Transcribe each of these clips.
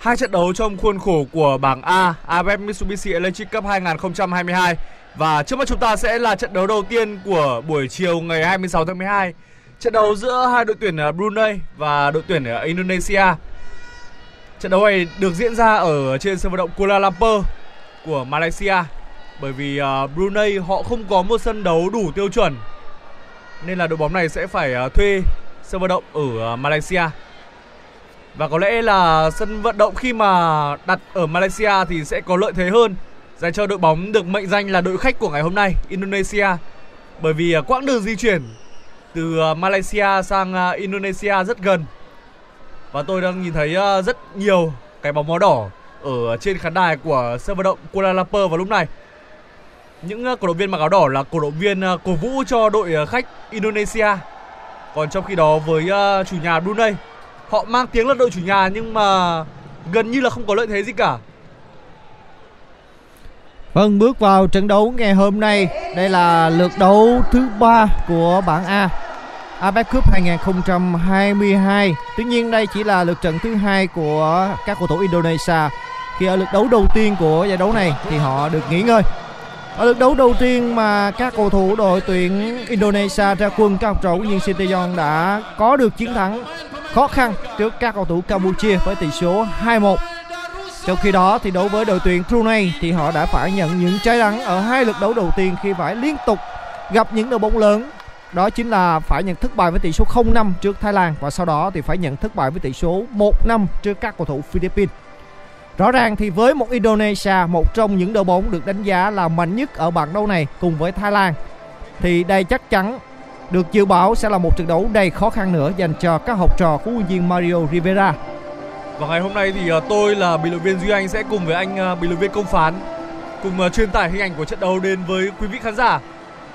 hai trận đấu trong khuôn khổ của bảng A AFF Mitsubishi Electric Cup 2022 và trước mắt chúng ta sẽ là trận đấu đầu tiên của buổi chiều ngày 26 tháng 12. Trận đấu giữa hai đội tuyển à, Brunei và đội tuyển à, Indonesia. Trận đấu này được diễn ra ở trên sân vận động Kuala Lumpur của Malaysia bởi vì à, Brunei họ không có một sân đấu đủ tiêu chuẩn, nên là đội bóng này sẽ phải thuê sân vận động ở Malaysia. Và có lẽ là sân vận động khi mà đặt ở Malaysia thì sẽ có lợi thế hơn dành cho đội bóng được mệnh danh là đội khách của ngày hôm nay Indonesia. Bởi vì à, quãng đường di chuyển từ à, Malaysia sang à, Indonesia rất gần. Và tôi đang nhìn thấy rất nhiều cái bóng màu đỏ ở trên khán đài của sân vận động Kuala Lumpur vào lúc này. Những cổ động viên mặc áo đỏ là cổ động viên cổ vũ cho đội khách Indonesia. Còn trong khi đó với chủ nhà Brunei, họ mang tiếng là đội chủ nhà nhưng mà gần như là không có lợi thế gì cả. Vâng, bước vào trận đấu ngày hôm nay, đây là lượt đấu thứ ba của bảng A. AFF Cup 2022. Tuy nhiên đây chỉ là lượt trận thứ hai của các cầu thủ Indonesia. Khi ở lượt đấu đầu tiên của giải đấu này thì họ được nghỉ ngơi. Ở lượt đấu đầu tiên mà các cầu thủ đội tuyển Indonesia ra quân các học trò của Nhiên đã có được chiến thắng khó khăn trước các cầu thủ Campuchia với tỷ số 2-1. Trong khi đó thì đối với đội tuyển Brunei thì họ đã phải nhận những trái đắng ở hai lượt đấu đầu tiên khi phải liên tục gặp những đội bóng lớn. Đó chính là phải nhận thất bại với tỷ số 0-5 trước Thái Lan và sau đó thì phải nhận thất bại với tỷ số 1-5 trước các cầu thủ Philippines. Rõ ràng thì với một Indonesia, một trong những đội bóng được đánh giá là mạnh nhất ở bảng đấu này cùng với Thái Lan thì đây chắc chắn được dự báo sẽ là một trận đấu đầy khó khăn nữa dành cho các học trò của huấn luyện viên Mario Rivera. Và ngày hôm nay thì ờ, tôi là bình luận viên Duy Anh sẽ cùng với anh ờ, bình luận viên Công Phán cùng ờ, truyền tải hình ảnh của trận đấu đến với quý vị khán giả.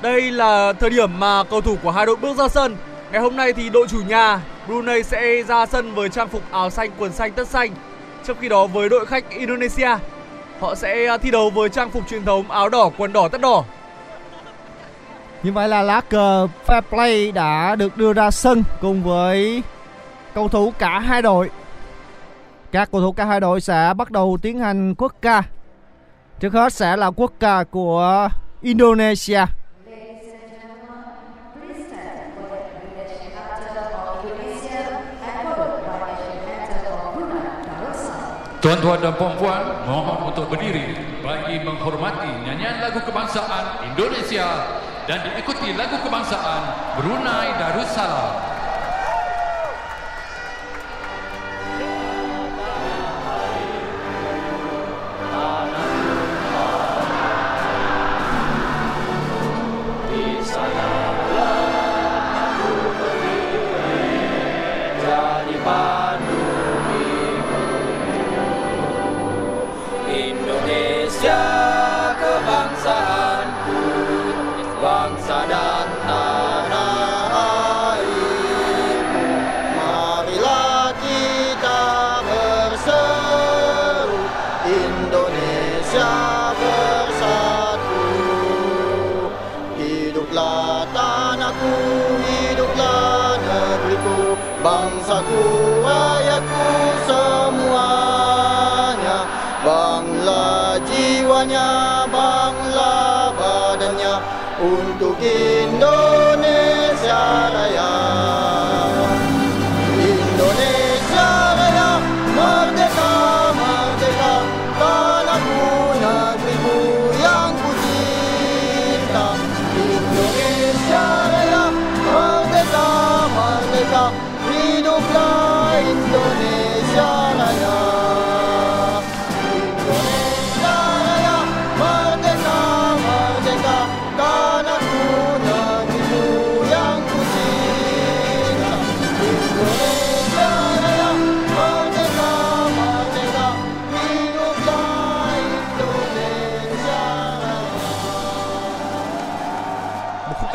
Đây là thời điểm mà cầu thủ của hai đội bước ra sân. Ngày hôm nay thì đội chủ nhà Brunei sẽ ra sân với trang phục áo xanh, quần xanh, tất xanh. Trong khi đó với đội khách Indonesia, họ sẽ thi đấu với trang phục truyền thống áo đỏ, quần đỏ, tất đỏ. Như vậy là lá cờ fair play đã được đưa ra sân cùng với cầu thủ cả hai đội. Các cầu thủ cả hai đội sẽ bắt đầu tiến hành quốc ca. Trước hết sẽ là quốc ca của Indonesia. Tuan-tuan dan puan-puan, mohon untuk berdiri bagi menghormati nyanyian lagu kebangsaan Indonesia dan diikuti lagu kebangsaan Brunei Darussalam.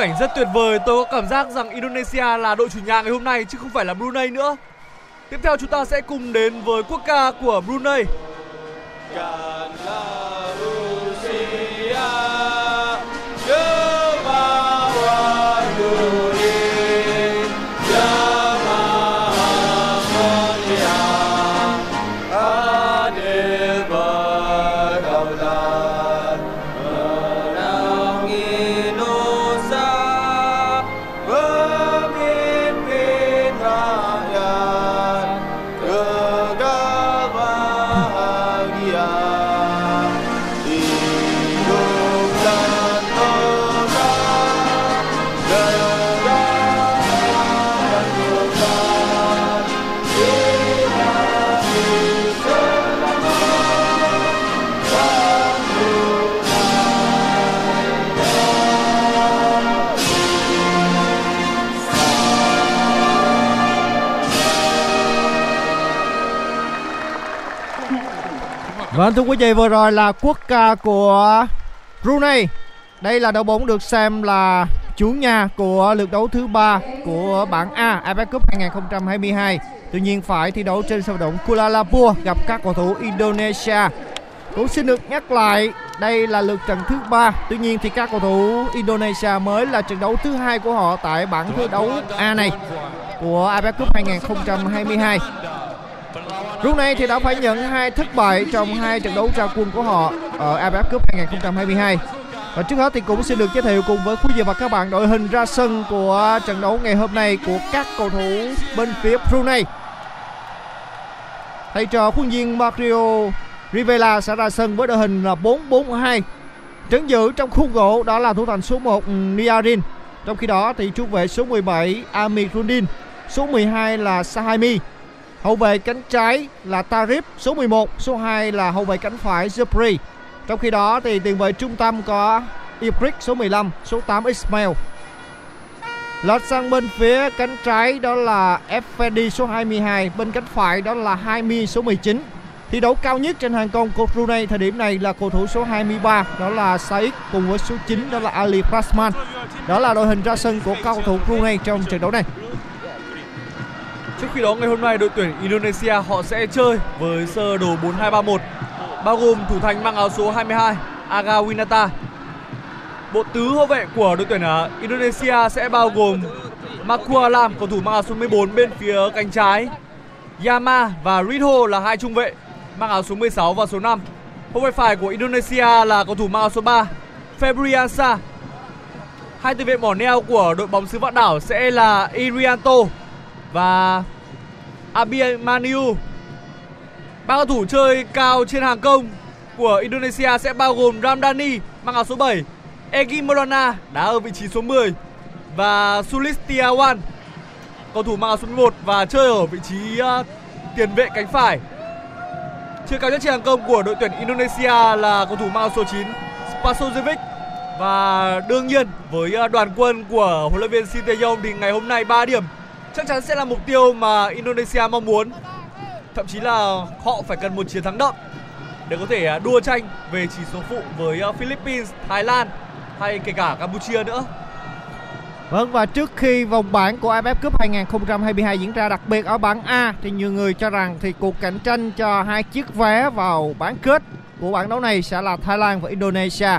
Cảnh rất tuyệt vời, tôi có cảm giác rằng Indonesia là đội chủ nhà ngày hôm nay chứ không phải là Brunei nữa. Tiếp theo chúng ta sẽ cùng đến với quốc ca của Brunei. Vâng thưa quý vị, vừa rồi là quốc ca của Brunei. Đây là đội bóng được xem là chủ nhà của lượt đấu thứ ba của bảng A AFF Cup 2022. Tuy nhiên, phải thi đấu trên sân vận động Kuala Lumpur gặp các cầu thủ Indonesia. Cũng xin được nhắc lại, đây là lượt trận thứ ba. Tuy nhiên thì các cầu thủ Indonesia mới là trận đấu thứ hai của họ tại bảng thi đấu A này của AFF Cup 2022. Brunei thì đã phải nhận hai thất bại trong hai trận đấu ra quân của họ ở AFF Cup 2022. Và trước hết thì cũng xin được giới thiệu cùng với quý vị và các bạn đội hình ra sân của trận đấu ngày hôm nay của các cầu thủ bên phía Brunei. Thầy trò khuôn viên Mario Rivera sẽ ra sân với đội hình là 4-4-2. Trấn giữ trong khung gỗ đó là thủ thành số 1 ừ, Niarin. Trong khi đó thì trung vệ số 17 Amir Rundin, số 12 là Sahimi, Hậu vệ cánh trái là Tarif số 11, số 2 là hậu vệ cánh phải Zubri. Trong khi đó thì tiền vệ trung tâm có Ibrik số 15, số 8 Ismail. Lọt sang bên phía cánh trái đó là Effendi số 22, bên cánh phải đó là Haimi số 19. Thi đấu cao nhất trên hàng công của Brunei thời điểm này là cầu thủ số 23 đó là Said cùng với số 9 đó là Ali Krasman. Đó là đội hình ra sân của cầu thủ Brunei trong trận đấu này. Khi đó ngày hôm nay đội tuyển Indonesia họ sẽ chơi với sơ đồ 4231 bao gồm thủ thành mang áo số 22 Aga Winata. Bộ tứ hậu vệ của đội tuyển à, Indonesia sẽ bao gồm Makua Lam, cầu thủ mang áo số 14 bên phía cánh trái. Yama và Ritho là hai trung vệ mang áo số 16 và số 5. Hậu vệ phải của Indonesia là cầu thủ mang áo số 3 Febriansa. Hai tiền vệ mỏ neo của đội bóng xứ Vạn Đảo sẽ là Irianto và Abimanyu. Ba cầu thủ chơi cao trên hàng công của Indonesia sẽ bao gồm Ramdani mang áo số 7, Egi Maulana đá ở vị trí số 10 và Sulistiawan cầu thủ mang áo số 11 và chơi ở vị trí uh, tiền vệ cánh phải. Chơi cao nhất trên hàng công của đội tuyển Indonesia là cầu thủ mang áo số 9 Spasojevic và đương nhiên với à, đoàn quân của huấn luyện viên Sinteyong thì ngày hôm nay 3 điểm chắc chắn sẽ là mục tiêu mà Indonesia mong muốn. Thậm chí là họ phải cần một chiến thắng đậm để có thể à, đua tranh về chỉ số phụ với à, Philippines, Thái Lan hay kể cả Campuchia nữa. Vâng và trước khi vòng bảng của AFF Cup 2022 diễn ra đặc biệt ở bảng A thì nhiều người cho rằng thì cuộc cạnh tranh cho hai chiếc vé vào bán kết của bảng đấu này sẽ là Thái Lan và Indonesia.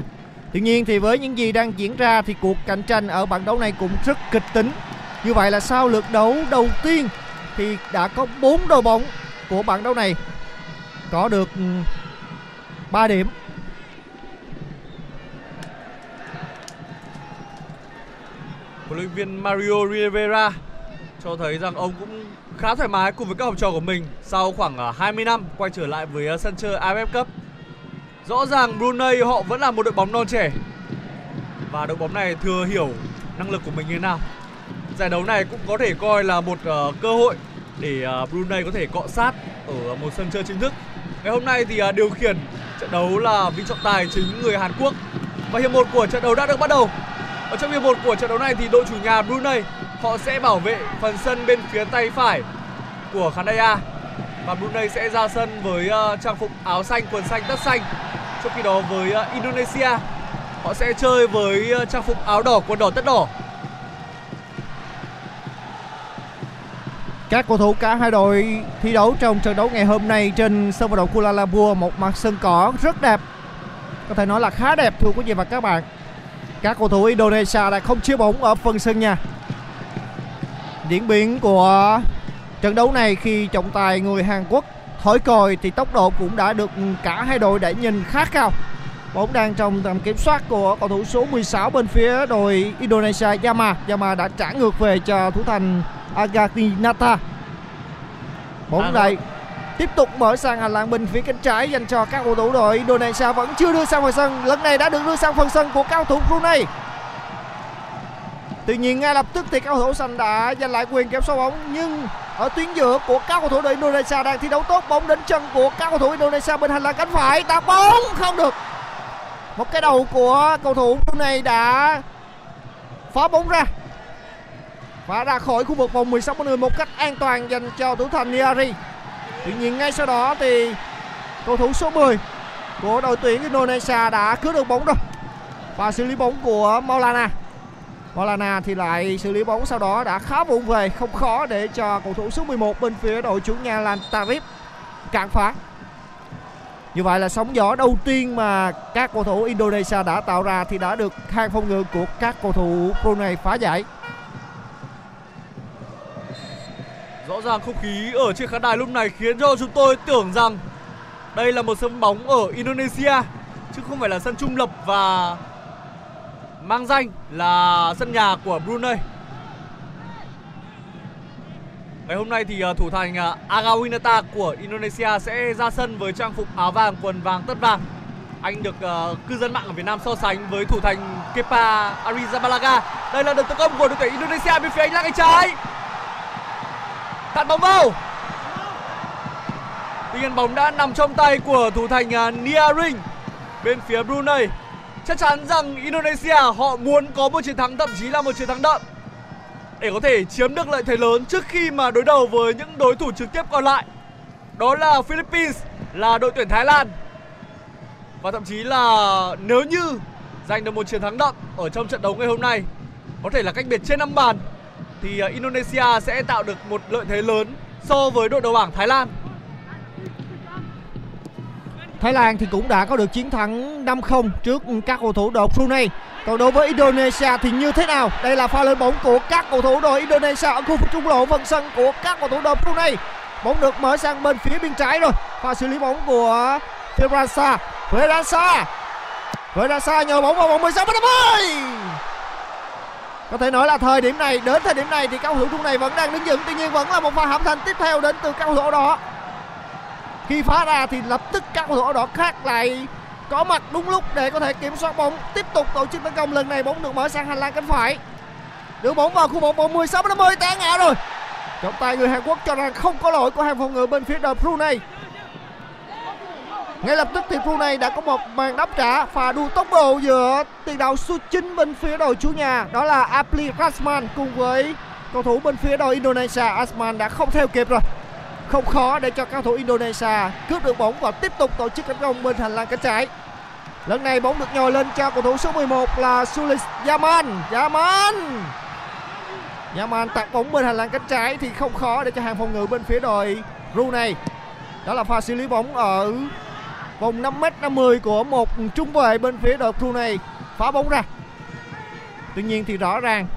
Tuy nhiên thì với những gì đang diễn ra thì cuộc cạnh tranh ở bảng đấu này cũng rất kịch tính. Như vậy là sau lượt đấu đầu tiên thì đã có 4 đội bóng của bảng đấu này có được ừ, 3 điểm. huấn luyện viên Mario Rivera cho thấy rằng ông cũng khá thoải mái cùng với các học trò của mình sau khoảng à, 20 năm quay trở lại với à, sân chơi AFF Cup. Rõ ràng Brunei họ vẫn là một đội bóng non trẻ và đội bóng này thừa hiểu năng lực của mình như thế nào. Giải đấu này cũng có thể coi là một uh, cơ hội để uh, Brunei có thể cọ sát ở một sân chơi chính thức. Ngày hôm nay thì uh, điều khiển trận đấu là vị trọng tài chính người Hàn Quốc và hiệp một của trận đấu đã được bắt đầu. Ở trong hiệp một của trận đấu này thì đội chủ nhà Brunei họ sẽ bảo vệ phần sân bên phía tay phải của khán đài A và Brunei sẽ ra sân với uh, trang phục áo xanh quần xanh tất xanh. Trong khi đó với uh, Indonesia họ sẽ chơi với uh, trang phục áo đỏ quần đỏ tất đỏ. Các cầu thủ cả hai đội thi đấu trong trận đấu ngày hôm nay trên sân vận động Kuala Lumpur, một mặt sân cỏ rất đẹp. Có thể nói là khá đẹp, thưa quý vị và các bạn. Các cầu thủ Indonesia đã không chia bóng ở phần sân nhà. Diễn biến của trận đấu này khi trọng tài người Hàn Quốc thổi còi thì tốc độ cũng đã được cả hai đội đẩy nhìn khá cao. Bóng đang trong tầm kiểm soát của cầu thủ số 16 bên phía đội Indonesia Yama. Yama đã trả ngược về cho thủ thành Agatinata. Bóng À, này tiếp tục mở sang hành lang bên phía cánh trái dành cho các cầu thủ đội Indonesia vẫn chưa đưa sang phần sân. Lần này đã được đưa sang phần sân của cao thủ Brunei. Tuy nhiên ngay lập tức thì các cầu thủ xanh đã giành lại quyền kiểm soát bóng nhưng ở tuyến giữa của các cầu thủ đội Indonesia đang thi đấu tốt bóng đến chân của các cầu thủ Indonesia bên hành lang cánh phải tạt bóng không được một cái đầu của cầu thủ Brunei đã phá bóng ra và ra khỏi khu vực vòng 16 người một cách an toàn dành cho thủ thành Niari. Tuy nhiên ngay sau đó thì cầu thủ số 10 của đội tuyển Indonesia đã cướp được bóng rồi. Và xử lý bóng của Maulana. Maulana thì lại xử lý bóng sau đó đã khá vụng về, không khó để cho cầu thủ số 11 bên phía đội chủ nhà là Tarif cản phá. Như vậy là sóng gió đầu tiên mà các cầu thủ Indonesia đã tạo ra thì đã được hàng phòng ngự của các cầu thủ Brunei phá giải. Rõ ràng không khí ở trên khán đài lúc này khiến cho chúng tôi tưởng rằng đây là một sân bóng ở Indonesia, chứ không phải là sân trung lập và mang danh là sân nhà của Brunei. Ngày hôm nay thì à, thủ thành à, Agawinata của Indonesia sẽ ra sân với trang phục áo vàng, quần vàng tất vàng. Anh được à, cư dân mạng ở Việt Nam so sánh với thủ thành Kepa Arrizabalaga. Đây là đợt tấn công của đội tuyển Indonesia, bên phía anh là cánh trái. Tạt bóng vào. Tuy nhiên bóng đã nằm trong tay của thủ thành à, Niaring Nia Ring bên phía Brunei. Chắc chắn rằng Indonesia họ muốn có một chiến thắng thậm chí là một chiến thắng đậm để có thể chiếm được lợi thế lớn trước khi mà đối đầu với những đối thủ trực tiếp còn lại. Đó là Philippines, là đội tuyển Thái Lan. Và thậm chí là nếu như giành được một chiến thắng đậm ở trong trận đấu ngày hôm nay, có thể là cách biệt trên 5 bàn thì ờ, Indonesia sẽ tạo được một lợi thế lớn so với đội đầu bảng Thái Lan. Thái Lan thì cũng đã có được chiến thắng 5-0 trước các cầu thủ đội Brunei. Còn đối với Indonesia thì như thế nào? Đây là pha lên bóng của các cầu thủ đội Indonesia ở khu vực trung lộ phần sân của các cầu thủ đội Brunei. Bóng được mở sang bên phía bên trái rồi. Pha xử lý bóng của Ferransa. Ferransa. Ferransa nhờ bóng vào vòng 16 mét ơi. Có thể nói là thời điểm này, đến thời điểm này thì cao cầu thủ này vẫn đang đứng vững. Tuy nhiên vẫn là một pha hãm thành tiếp theo đến từ cao cầu thủ đó khi phá ra thì lập tức các cầu thủ áo khác lại có mặt đúng lúc để có thể kiểm soát bóng. Tiếp tục tổ chức tấn công. Lần này bóng được mở sang hành lang cánh phải. Đưa bóng vào khu vực vòng 16 50 té ngã rồi. Trọng tài người Hàn Quốc cho rằng không có lỗi của hàng phòng ngự bên phía đội Brunei ngay lập tức thì này đã có một màn đáp trả pha đua tốc độ giữa tiền đạo số 9 bên phía đội chủ nhà, đó là Apli Rasman cùng với cầu thủ bên phía đội Indonesia Asman đã không theo kịp rồi không khó để cho cầu thủ Indonesia cướp được bóng và tiếp tục tổ chức tấn công bên hành lang cánh trái. Lần này bóng được nhồi lên cho cầu thủ số 11 là Sulis Yaman. Yaman. Yaman tạt bóng bên hành lang cánh trái thì không khó để cho hàng phòng ngự bên phía đội Brunei. Đó là pha xử lý bóng ở vòng 5m50 của một trung vệ bên phía đội Brunei phá bóng ra. Tuy nhiên thì rõ ràng,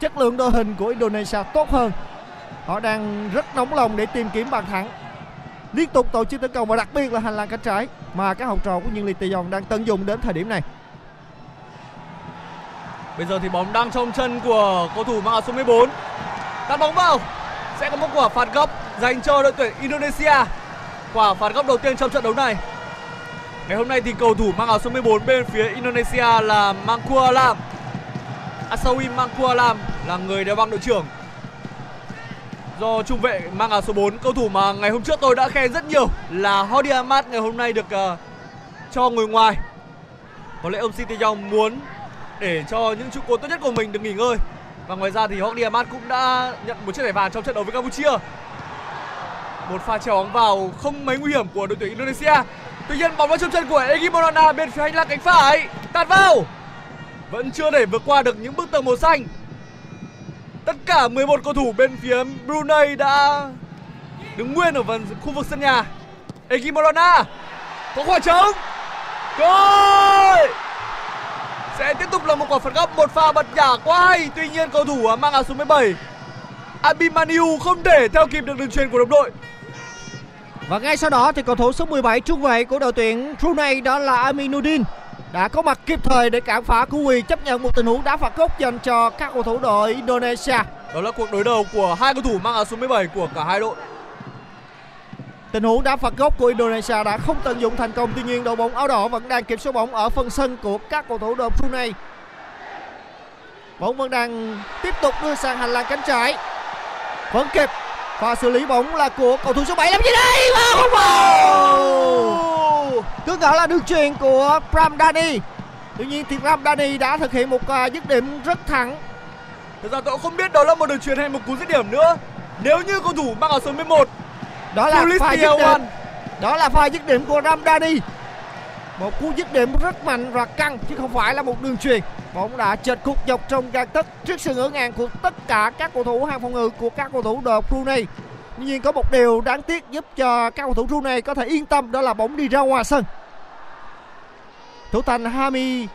chất lượng đội hình của Indonesia tốt hơn Họ đang rất nóng lòng để tìm kiếm bàn thắng. Liên tục tổ chức tấn công và đặc biệt là hành lang cánh trái. mà các học trò của Nhân tì Tae đang tận dụng đến thời điểm này. Bây giờ thì bóng đang trong chân của cầu thủ mang áo số 14. Tạt bóng vào. Sẽ có một quả phạt góc dành cho đội tuyển Indonesia. Quả phạt góc đầu tiên trong trận đấu này. Ngày hôm nay thì cầu thủ mang áo số 14 bên phía Indonesia là Mangku Alam. Asawi Mangku Alam là người đeo băng đội trưởng. Do trung vệ mang áo số 4, cầu thủ mà ngày hôm trước tôi đã khen rất nhiều là Hodi Ahmad ngày hôm nay được uh, cho ngồi ngoài. Có lẽ ông City Young muốn để cho những trụ cột tốt nhất của mình được nghỉ ngơi. Và ngoài ra thì Hodi Ahmad cũng đã nhận một chiếc thẻ vàng trong trận đấu với Campuchia. Một pha chéo bóng vào không mấy nguy hiểm của đội tuyển Indonesia. Tuy nhiên, bóng vào trong chân của Egi Morana bên phía hành lang cánh phải. Tạt vào. Vẫn chưa thể vượt qua được những bức tường màu xanh. Tất cả 11 cầu thủ bên phía Brunei đã đứng nguyên ở phần khu vực sân nhà. Egi Morana có khoảng trống. Rồi sẽ tiếp tục là một quả phạt góc, một pha bật nhả quá hay tuy nhiên, cầu thủ mang áo số 17 Abimaniu không thể theo kịp được đường truyền của đồng đội và ngay sau đó thì cầu thủ số 17 trung vệ của đội tuyển Brunei đó là Aminuddin đã có mặt kịp thời để cản phá cú quỳ chấp nhận một tình huống đá phạt góc dành cho các cầu thủ đội Indonesia. đó là cuộc đối đầu của hai cầu thủ mang áo số 17 của cả hai đội Tình huống đá phạt góc của Indonesia đã không tận dụng thành công tuy nhiên đội bóng áo đỏ vẫn đang kiểm soát bóng ở phần sân của các cầu thủ đội Brunei. Bóng vẫn đang tiếp tục đưa sang hành lang cánh trái. Vẫn kịp và xử lý bóng là của cầu thủ số 7 làm gì đây? Và không vào. Cứ ngỡ là đường truyền của Pramdani. Tuy nhiên thì Pramdani đã thực hiện một à, dứt điểm rất thẳng. Thực ra tôi cũng không biết đó là một đường truyền hay một cú dứt điểm nữa Nếu như cầu thủ mang áo số 11 Đó là pha dứt điểm. Đó là pha dứt điểm của Ramdani. Một cú dứt điểm rất mạnh và căng, chứ không phải là một đường truyền. Bóng đã chệch cục dọc trong gang tấc trước sự ngỡ ngàng của tất cả các cầu thủ hàng phòng ngự của các cầu thủ đội Brunei. Tuy nhiên có một điều đáng tiếc giúp cho các cầu thủ Brunei có thể yên tâm, đó là bóng đi ra ngoài sân. Thủ thành Hami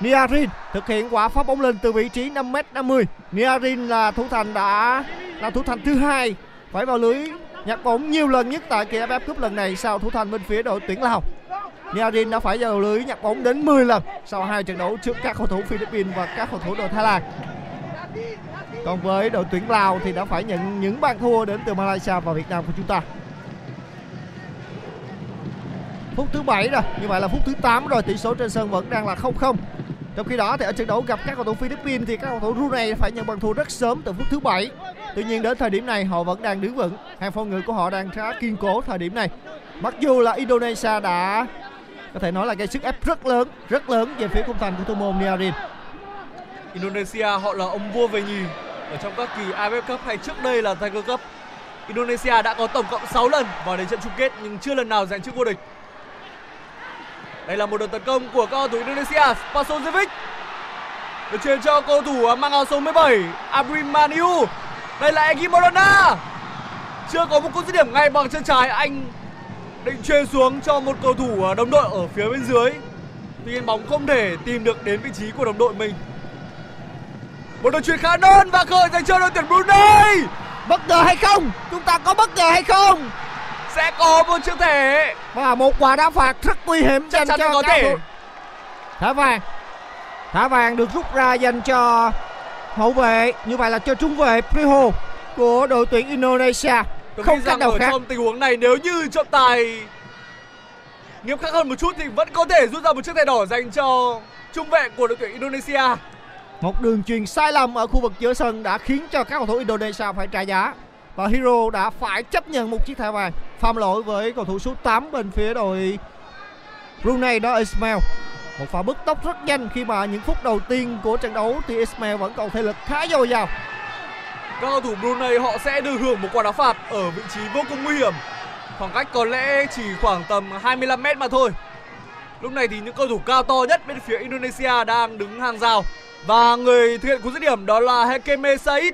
Niarin thực hiện quả phá bóng lên từ vị trí 5m50. Niarin là thủ thành đã, là thủ thành thứ hai phải vào lưới, nhặt bóng nhiều lần nhất tại kỳ AFF Cup lần này sau thủ thành bên phía đội tuyển Lào. Niarin đã phải vào lưới nhặt bóng đến 10 lần sau hai trận đấu trước các cầu thủ Philippines và các cầu thủ đội Thái Lan. Còn với đội tuyển Lào thì đã phải nhận những bàn thua đến từ Malaysia và Việt Nam của chúng ta. Phút thứ 7 rồi, như vậy là phút thứ 8 rồi, tỷ số trên sân vẫn đang là 0-0. Trong khi đó thì ở trận đấu gặp các cầu thủ Philippines thì các cầu thủ Brunei phải nhận bàn thua rất sớm từ phút thứ 7. Tuy nhiên đến thời điểm này họ vẫn đang đứng vững, hàng phòng ngự của họ đang khá kiên cố thời điểm này. Mặc dù là Indonesia đã có thể nói là gây sức ép rất lớn, rất lớn về phía khung thành của thủ môn Niarin. Indonesia họ là ông vua về nhì ở trong các kỳ AFF Cup hay trước đây là Tiger Cup. Indonesia đã có tổng cộng 6 lần vào đến trận chung kết nhưng chưa lần nào giành chức vô địch. Đây là một đợt tấn công của các cầu thủ Indonesia, Spasojevic. Được truyền cho cầu thủ mang áo số 17, Abrimaniu. Đây là Egi Morana. Chưa có một cú dứt điểm ngay bằng chân trái, anh định truyền xuống cho một cầu thủ đồng đội ở phía bên dưới. Tuy nhiên bóng không thể tìm được đến vị trí của đồng đội mình. Một đường chuyền khá đơn và khởi dành cho đội tuyển Brunei. Bất ngờ hay không? Chúng ta có bất ngờ hay không? Sẽ có một chiếc thẻ. Và một quả đá phạt rất nguy hiểm Chắc dành cho có thể. thủ- Thả vàng. Thả vàng được rút ra dành cho hậu vệ, như vậy là cho trung vệ Priho của đội tuyển Indonesia. Tôi không nghĩ rằng ở khác. trong tình huống này nếu như trọng tài nghiêm khắc hơn một chút thì vẫn có thể rút ra một chiếc thẻ đỏ dành cho trung vệ của đội tuyển Indonesia. Một đường truyền sai lầm ở khu vực giữa sân đã khiến cho các cầu thủ Indonesia phải trả giá. Và Hero đã phải chấp nhận một chiếc thẻ vàng phạm lỗi với cầu thủ số 8 bên phía đội Brunei đó Ismail. Một pha bứt tốc rất nhanh khi mà những phút đầu tiên của trận đấu thì Ismail vẫn còn thể lực khá dồi dào. Các cầu thủ Brunei họ sẽ được hưởng một quả đá phạt ở vị trí vô cùng nguy hiểm. Khoảng cách có lẽ chỉ khoảng tầm 25 mét mà thôi. Lúc này thì những cầu thủ cao to nhất bên phía Indonesia đang đứng hàng rào và người thực hiện cú dứt điểm đó là Hekeme Said.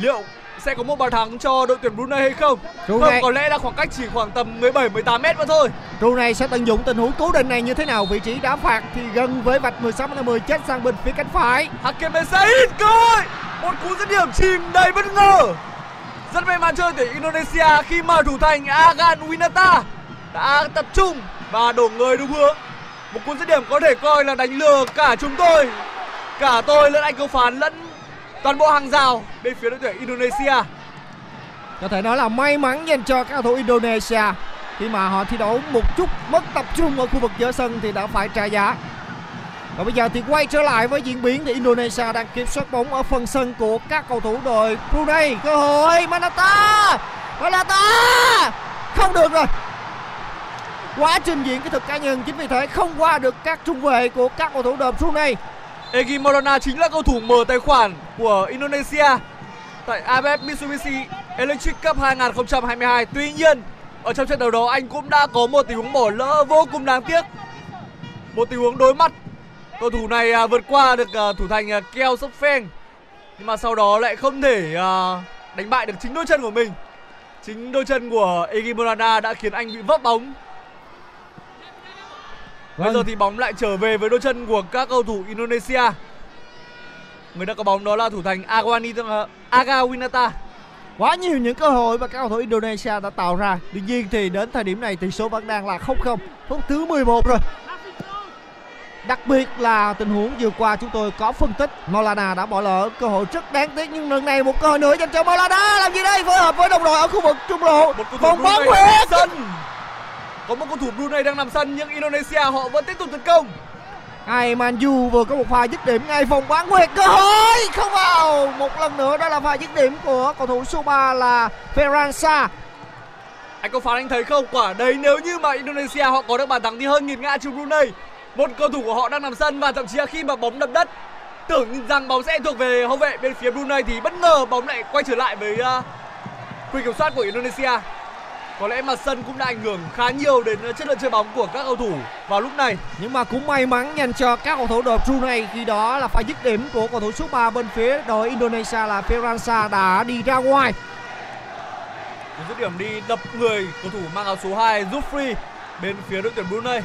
Liệu sẽ có một bàn thắng cho đội tuyển Brunei hay không? Brunei- Không, có lẽ là khoảng cách chỉ khoảng tầm 17 18 mét mà thôi. Brunei sẽ tận dụng tình huống cố định này như thế nào? Vị trí đá phạt thì gần với vạch 16 50 chết sang bên phía cánh phải. Hakeme Said cơ hội. Một cú dứt điểm chìm đầy bất ngờ. Rất may mắn cho đội tuyển Indonesia khi mà thủ thành Agan Winata đã tập trung và đổ người đúng hướng. Một cú dứt điểm có thể coi là đánh lừa cả chúng tôi, cả tôi lẫn anh cầu phán lẫn toàn bộ hàng rào bên phía đội tuyển Indonesia. Có thể nói là may mắn dành cho các cầu thủ Indonesia khi mà họ thi đấu một chút mất tập trung ở khu vực giữa sân thì đã phải trả giá. Và bây giờ thì quay trở lại với diễn biến thì Indonesia đang kiểm soát bóng ở phần sân của các cầu thủ đội Brunei. Cơ hội Manata! Manata! Không được rồi. Quá trình diễn kỹ thuật cá nhân chính vì thế không qua được các trung vệ của các cầu thủ đội Brunei. Egi Morona chính là cầu thủ mở tài khoản của Indonesia tại AFF Mitsubishi Electric Cup 2022. Tuy nhiên, ở trong trận đấu đó anh cũng đã có một tình huống bỏ lỡ vô cùng đáng tiếc. Một tình huống đối mắt. Cầu thủ này à, vượt qua được à, thủ thành à, Keo Sốc Pheng. Nhưng mà sau đó lại không thể đánh bại được chính đôi chân của mình. Chính đôi chân của Egi Morana đã khiến anh bị vấp bóng. Bây giờ thì bóng lại trở về với đôi chân của các cầu thủ Indonesia. Người đã có bóng đó là thủ thành Agawani Aga Winata. Quá nhiều những cơ hội mà các cầu thủ Indonesia đã tạo ra. Tuy nhiên thì đến thời điểm này tỷ số vẫn đang là 0-0, phút thứ 11 rồi. Đặc biệt là tình huống vừa qua chúng tôi có phân tích Maulana đã bỏ lỡ cơ hội rất đáng tiếc nhưng lần này một cơ hội nữa dành cho Maulana làm gì đây phối hợp với đồng đội ở khu vực trung lộ Một bóng huyết sân. Có một cầu thủ Brunei đang nằm sân nhưng Indonesia họ vẫn tiếp tục tấn công. Ai Manju vừa có một pha dứt điểm ngay vòng bán nguyệt cơ hội không vào một lần nữa đó là pha dứt điểm của cầu thủ số 3 là Ferransa Anh có phán anh thấy không? Quả đấy nếu như mà Indonesia họ có được bàn thắng thì hơn nghiền ngã trước Brunei. Một cầu thủ của họ đang nằm sân và thậm chí là khi mà bóng đập đất tưởng rằng bóng sẽ thuộc về hậu vệ bên phía Brunei thì bất ngờ bóng lại quay trở lại với uh, quyền kiểm soát của Indonesia. Có lẽ mặt sân cũng đã ảnh hưởng khá nhiều đến chất lượng chơi bóng của các cầu thủ vào lúc này. nhưng mà cũng may mắn dành cho các cầu thủ đội Brunei khi đó là pha dứt điểm của cầu thủ số 3 bên phía đội Indonesia là Ferransa đã đi ra ngoài Cú dứt điểm đi đập người cầu thủ mang áo số 2 Zufri bên phía đội tuyển Brunei.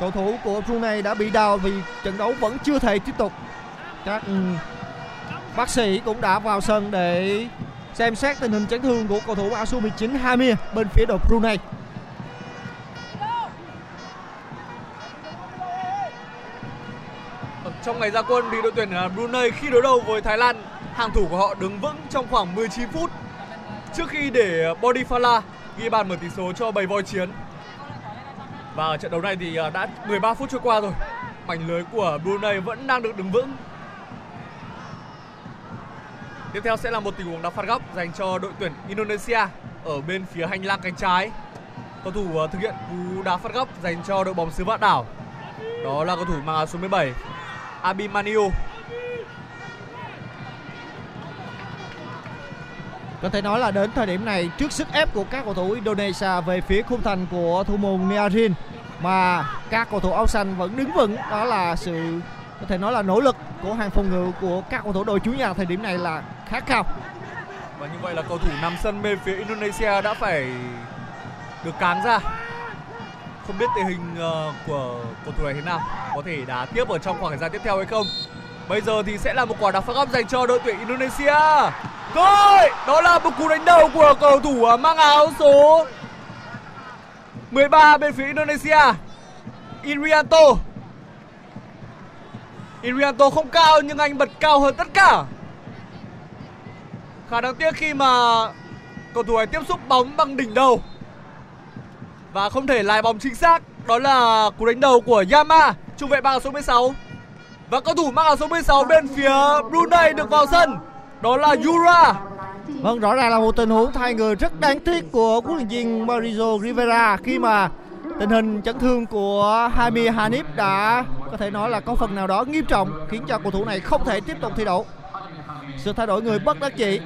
cầu thủ của Brunei đã bị đau vì trận đấu vẫn chưa thể tiếp tục các ừ, bác sĩ cũng đã vào sân để xem xét tình hình chấn thương của cầu thủ áo số 19 Hamir bên phía đội Brunei vâng, Trong ngày ra quân thì đội tuyển à, Brunei khi đối đầu với Thái Lan, hàng thủ của họ đứng vững trong khoảng 19 phút trước khi để à, Bodifala ghi bàn mở tỷ số cho bầy voi chiến. Và ở trận đấu này thì à, đã 13 phút trôi qua rồi. Mảnh lưới của Brunei vẫn đang được đứng vững. Tiếp theo sẽ là một tình huống đá phạt góc dành cho đội tuyển Indonesia ở bên phía hành lang cánh trái. Cầu thủ ờ, thực hiện cú đá phạt góc dành cho đội bóng xứ Vạn Đảo. Đó là cầu thủ mang áo số 17 Abimanyu. Có thể nói là đến thời điểm này, trước sức ép của các cầu thủ Indonesia về phía khung thành của thủ môn Niarin, mà các cầu thủ áo xanh vẫn đứng vững, đó là sự có thể nói là nỗ lực của hàng phòng ngự của các cầu thủ đội chủ nhà thời điểm này là khá cao. Và như vậy là cầu thủ nằm sân bên phía Indonesia đã phải được cán ra. Không biết tình hình ờ, của cầu thủ này thế nào, có thể đá tiếp ở trong khoảng thời gian tiếp theo hay không. Bây giờ thì sẽ là một quả đá phạt góc dành cho đội tuyển Indonesia. Rồi, đó là một cú đánh đầu của cầu thủ ờ, mang áo số 13 bên phía Indonesia. Irianto. Irianto không cao nhưng anh bật cao hơn tất cả. Khá đáng tiếc khi mà cầu thủ này tiếp xúc bóng bằng đỉnh đầu và không thể lái bóng chính xác. Đó là cú đánh đầu của Yama, trung vệ mang áo số 16. Và cầu thủ mang áo số 16 bên phía Brunei được vào sân. Đó là Yura. Vâng, rõ ràng là một tình huống thay người rất đáng tiếc của huấn luyện viên Mauricio Rivera khi mà tình hình chấn thương của Hami Hanif đã có thể nói là có phần nào đó nghiêm trọng, khiến cho cầu thủ này không thể tiếp tục thi đấu. Sự thay đổi người bất đắc dĩ.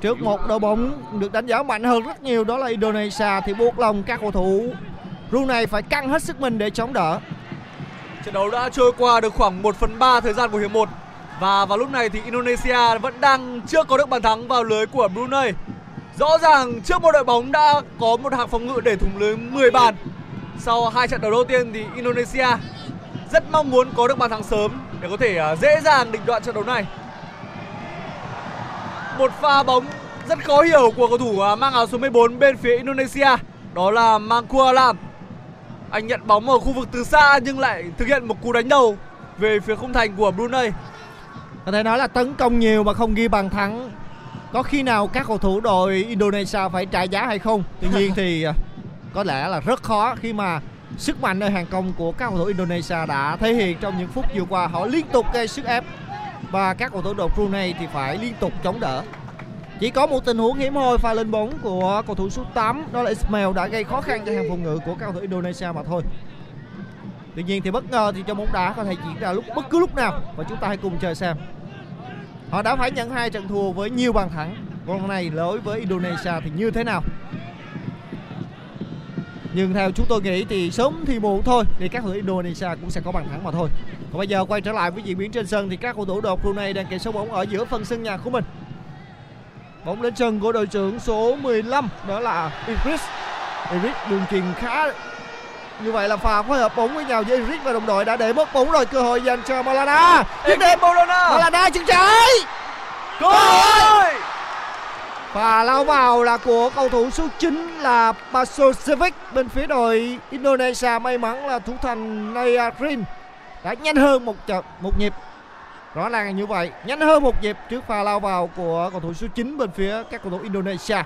Trước một đội bóng được đánh giá mạnh hơn rất nhiều đó là Indonesia, thì buộc lòng các cầu thủ Brunei phải căng hết sức mình để chống đỡ. Trận đấu đã trôi qua được khoảng 1 phần 3 thời gian của hiệp 1 Và vào lúc này thì Indonesia vẫn đang chưa có được bàn thắng vào lưới của Brunei Rõ ràng trước một đội bóng đã có một hàng phòng ngự để thủng lưới 10 bàn sau hai trận đấu đầu tiên thì Indonesia rất mong muốn có được bàn thắng sớm để có thể à, dễ dàng định đoạn trận đấu này một pha bóng rất khó hiểu của cầu thủ à, mang áo số 14 bên phía Indonesia. Đó là Mangkua Lam. Anh nhận bóng ở khu vực từ xa nhưng lại thực hiện một cú đánh đầu về phía khung thành của Brunei. Có thể nói là tấn công nhiều mà không ghi bàn thắng. Có khi nào các cầu thủ đội Indonesia phải trả giá hay không? Tuy nhiên thì à, có lẽ là rất khó khi mà sức mạnh nơi hàng công của các cầu thủ Indonesia đã thể hiện trong những phút vừa qua. Họ liên tục gây sức ép và các cầu thủ đội Brunei thì phải liên tục chống đỡ. Chỉ có một tình huống hiếm hoi pha lên bóng của cầu thủ số 8 đó là Ismail đã gây khó khăn cho hàng phòng ngự của các cầu thủ Indonesia mà thôi. Tuy nhiên thì bất ngờ thì trong bóng đá có thể diễn ra lúc, bất cứ lúc nào và chúng ta hãy cùng chờ xem. Họ đã phải nhận hai trận thua với nhiều bàn thắng. Còn này đối với Indonesia thì như thế nào? Nhưng theo chúng tôi nghĩ thì sớm thì muộn thôi thì các thủ Indonesia cũng sẽ có bàn thắng mà thôi. Còn bây giờ quay trở lại với diễn biến trên sân thì các cầu thủ đội Brunei đang kề số bóng ở giữa phần sân nhà của mình. Bóng lên chân của đội trưởng số 15 đó là Idris. Idris đường truyền khá như vậy là pha phối hợp bóng với nhau với Idris và đồng đội đã để mất bóng rồi cơ hội dành cho Malana. Dứt điểm Bologna. Malana chân trái. Cơ hội. Và lao vào là của cầu thủ số 9 là Pasosevic bên phía đội Indonesia. May mắn là thủ thành Nayarin đã nhanh hơn một chợ, một nhịp. Rõ ràng là như vậy, nhanh hơn một nhịp trước pha lao vào của cầu thủ số 9 bên phía các cầu thủ Indonesia.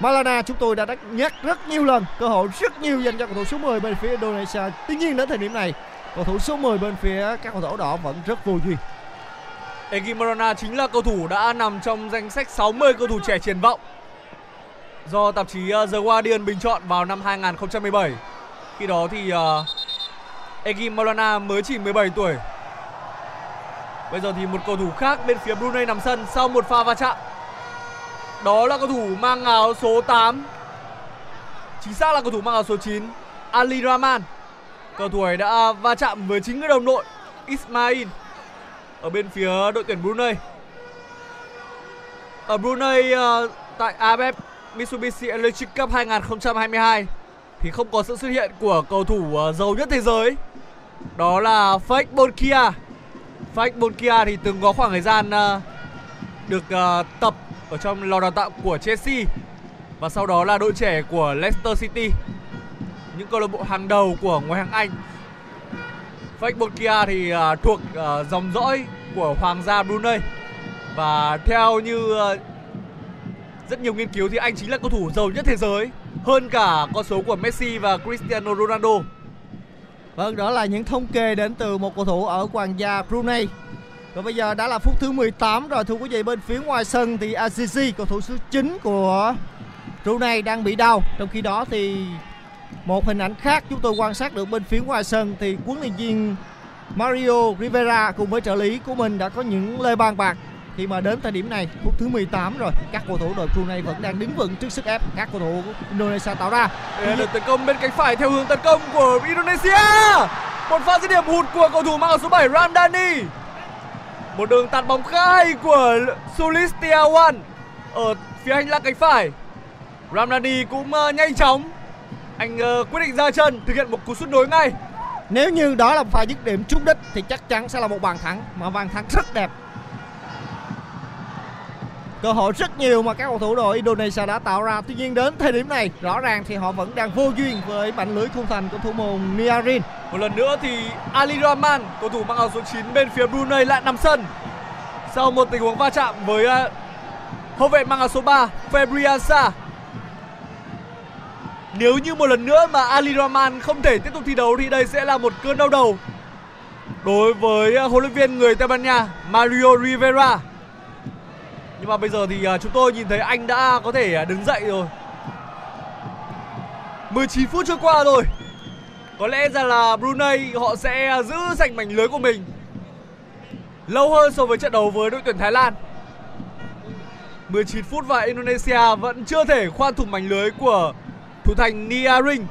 Malana chúng tôi đã nhắc rất nhiều lần cơ hội rất nhiều dành cho cầu thủ số 10 bên phía Indonesia. Tuy nhiên đến thời điểm này, cầu thủ số 10 bên phía các cầu thủ đỏ vẫn rất vô duyên. Egi Morana chính là cầu thủ đã nằm trong danh sách 60 cầu thủ trẻ triển vọng do tạp chí ờ, The Guardian bình chọn vào năm 2017. Khi đó thì uh, Egi Morana mới chỉ 17 tuổi. Bây giờ thì một cầu thủ khác bên phía Brunei nằm sân sau một pha va chạm. Đó là cầu thủ mang áo số 8. Chính xác là cầu thủ mang áo số 9, Ali Rahman. Cầu thủ ấy đã va chạm với chính người đồng đội Ismail ở bên phía đội tuyển Brunei. Ở Brunei uh, tại AFF Mitsubishi Electric Cup 2022 thì không có sự xuất hiện của cầu thủ uh, giàu nhất thế giới. Đó là Fake Bonkia. Fake Bonkia thì từng có khoảng thời gian uh, được uh, tập ở trong lò đào tạo của Chelsea và sau đó là đội trẻ của Leicester City. Những câu lạc bộ hàng đầu của ngoại hạng Anh Facebook Kia thì uh, thuộc uh, dòng dõi của Hoàng gia Brunei và theo như uh, rất nhiều nghiên cứu thì anh chính là cầu thủ giàu nhất thế giới hơn cả con số của Messi và Cristiano Ronaldo. Vâng, đó là những thống kê đến từ một cầu thủ ở Hoàng gia Brunei. Và bây giờ đã là phút thứ 18 rồi thưa quý vị bên phía ngoài sân thì Azizi cầu thủ số 9 của Brunei đang bị đau. Trong khi đó thì một hình ảnh khác chúng tôi quan sát được bên phía ngoài sân thì huấn luyện viên Mario Rivera cùng với trợ lý của mình đã có những lời bàn bạc khi mà đến thời điểm này, phút thứ 18 rồi, các cầu thủ đội Brunei vẫn đang đứng vững trước sức ép các cầu thủ Indonesia tạo ra Đây tấn công bên cánh phải theo hướng tấn công của Indonesia. Một pha dứt điểm hụt của cầu thủ mang áo số 7 Ramdani Một đường tạt bóng khá hay của Sulistiawan ở phía hành lang cánh phải. Ramdani cũng ờ, nhanh chóng anh uh, quyết định ra chân thực hiện một cú sút nối ngay. Nếu như đó là pha dứt điểm trúng đích thì chắc chắn sẽ là một bàn thắng mà bàn thắng rất đẹp. Cơ hội rất nhiều mà các cầu thủ đội Indonesia đã tạo ra. Tuy nhiên đến thời điểm này rõ ràng thì họ vẫn đang vô duyên với mảnh lưới khung thành của thủ môn Niarin. Một lần nữa thì Ali Rahman, cầu thủ mang áo số 9 bên phía Brunei lại nằm sân. Sau một tình huống va chạm với uh, hậu vệ mang áo số 3 Febriansa. Nếu như một lần nữa mà Ali Rahman không thể tiếp tục thi đấu thì đây sẽ là một cơn đau đầu đối với à, huấn luyện viên người Tây Ban Nha, Mario Rivera. Nhưng mà bây giờ thì à, chúng tôi nhìn thấy anh đã có thể à, đứng dậy rồi. 19 phút trôi qua rồi. Có lẽ ra là Brunei họ sẽ giữ giành mảnh lưới của mình lâu hơn so với trận đấu với đội tuyển Thái Lan. 19 phút và Indonesia vẫn chưa thể khoan thủng mảnh lưới của thủ thành Nia Ring.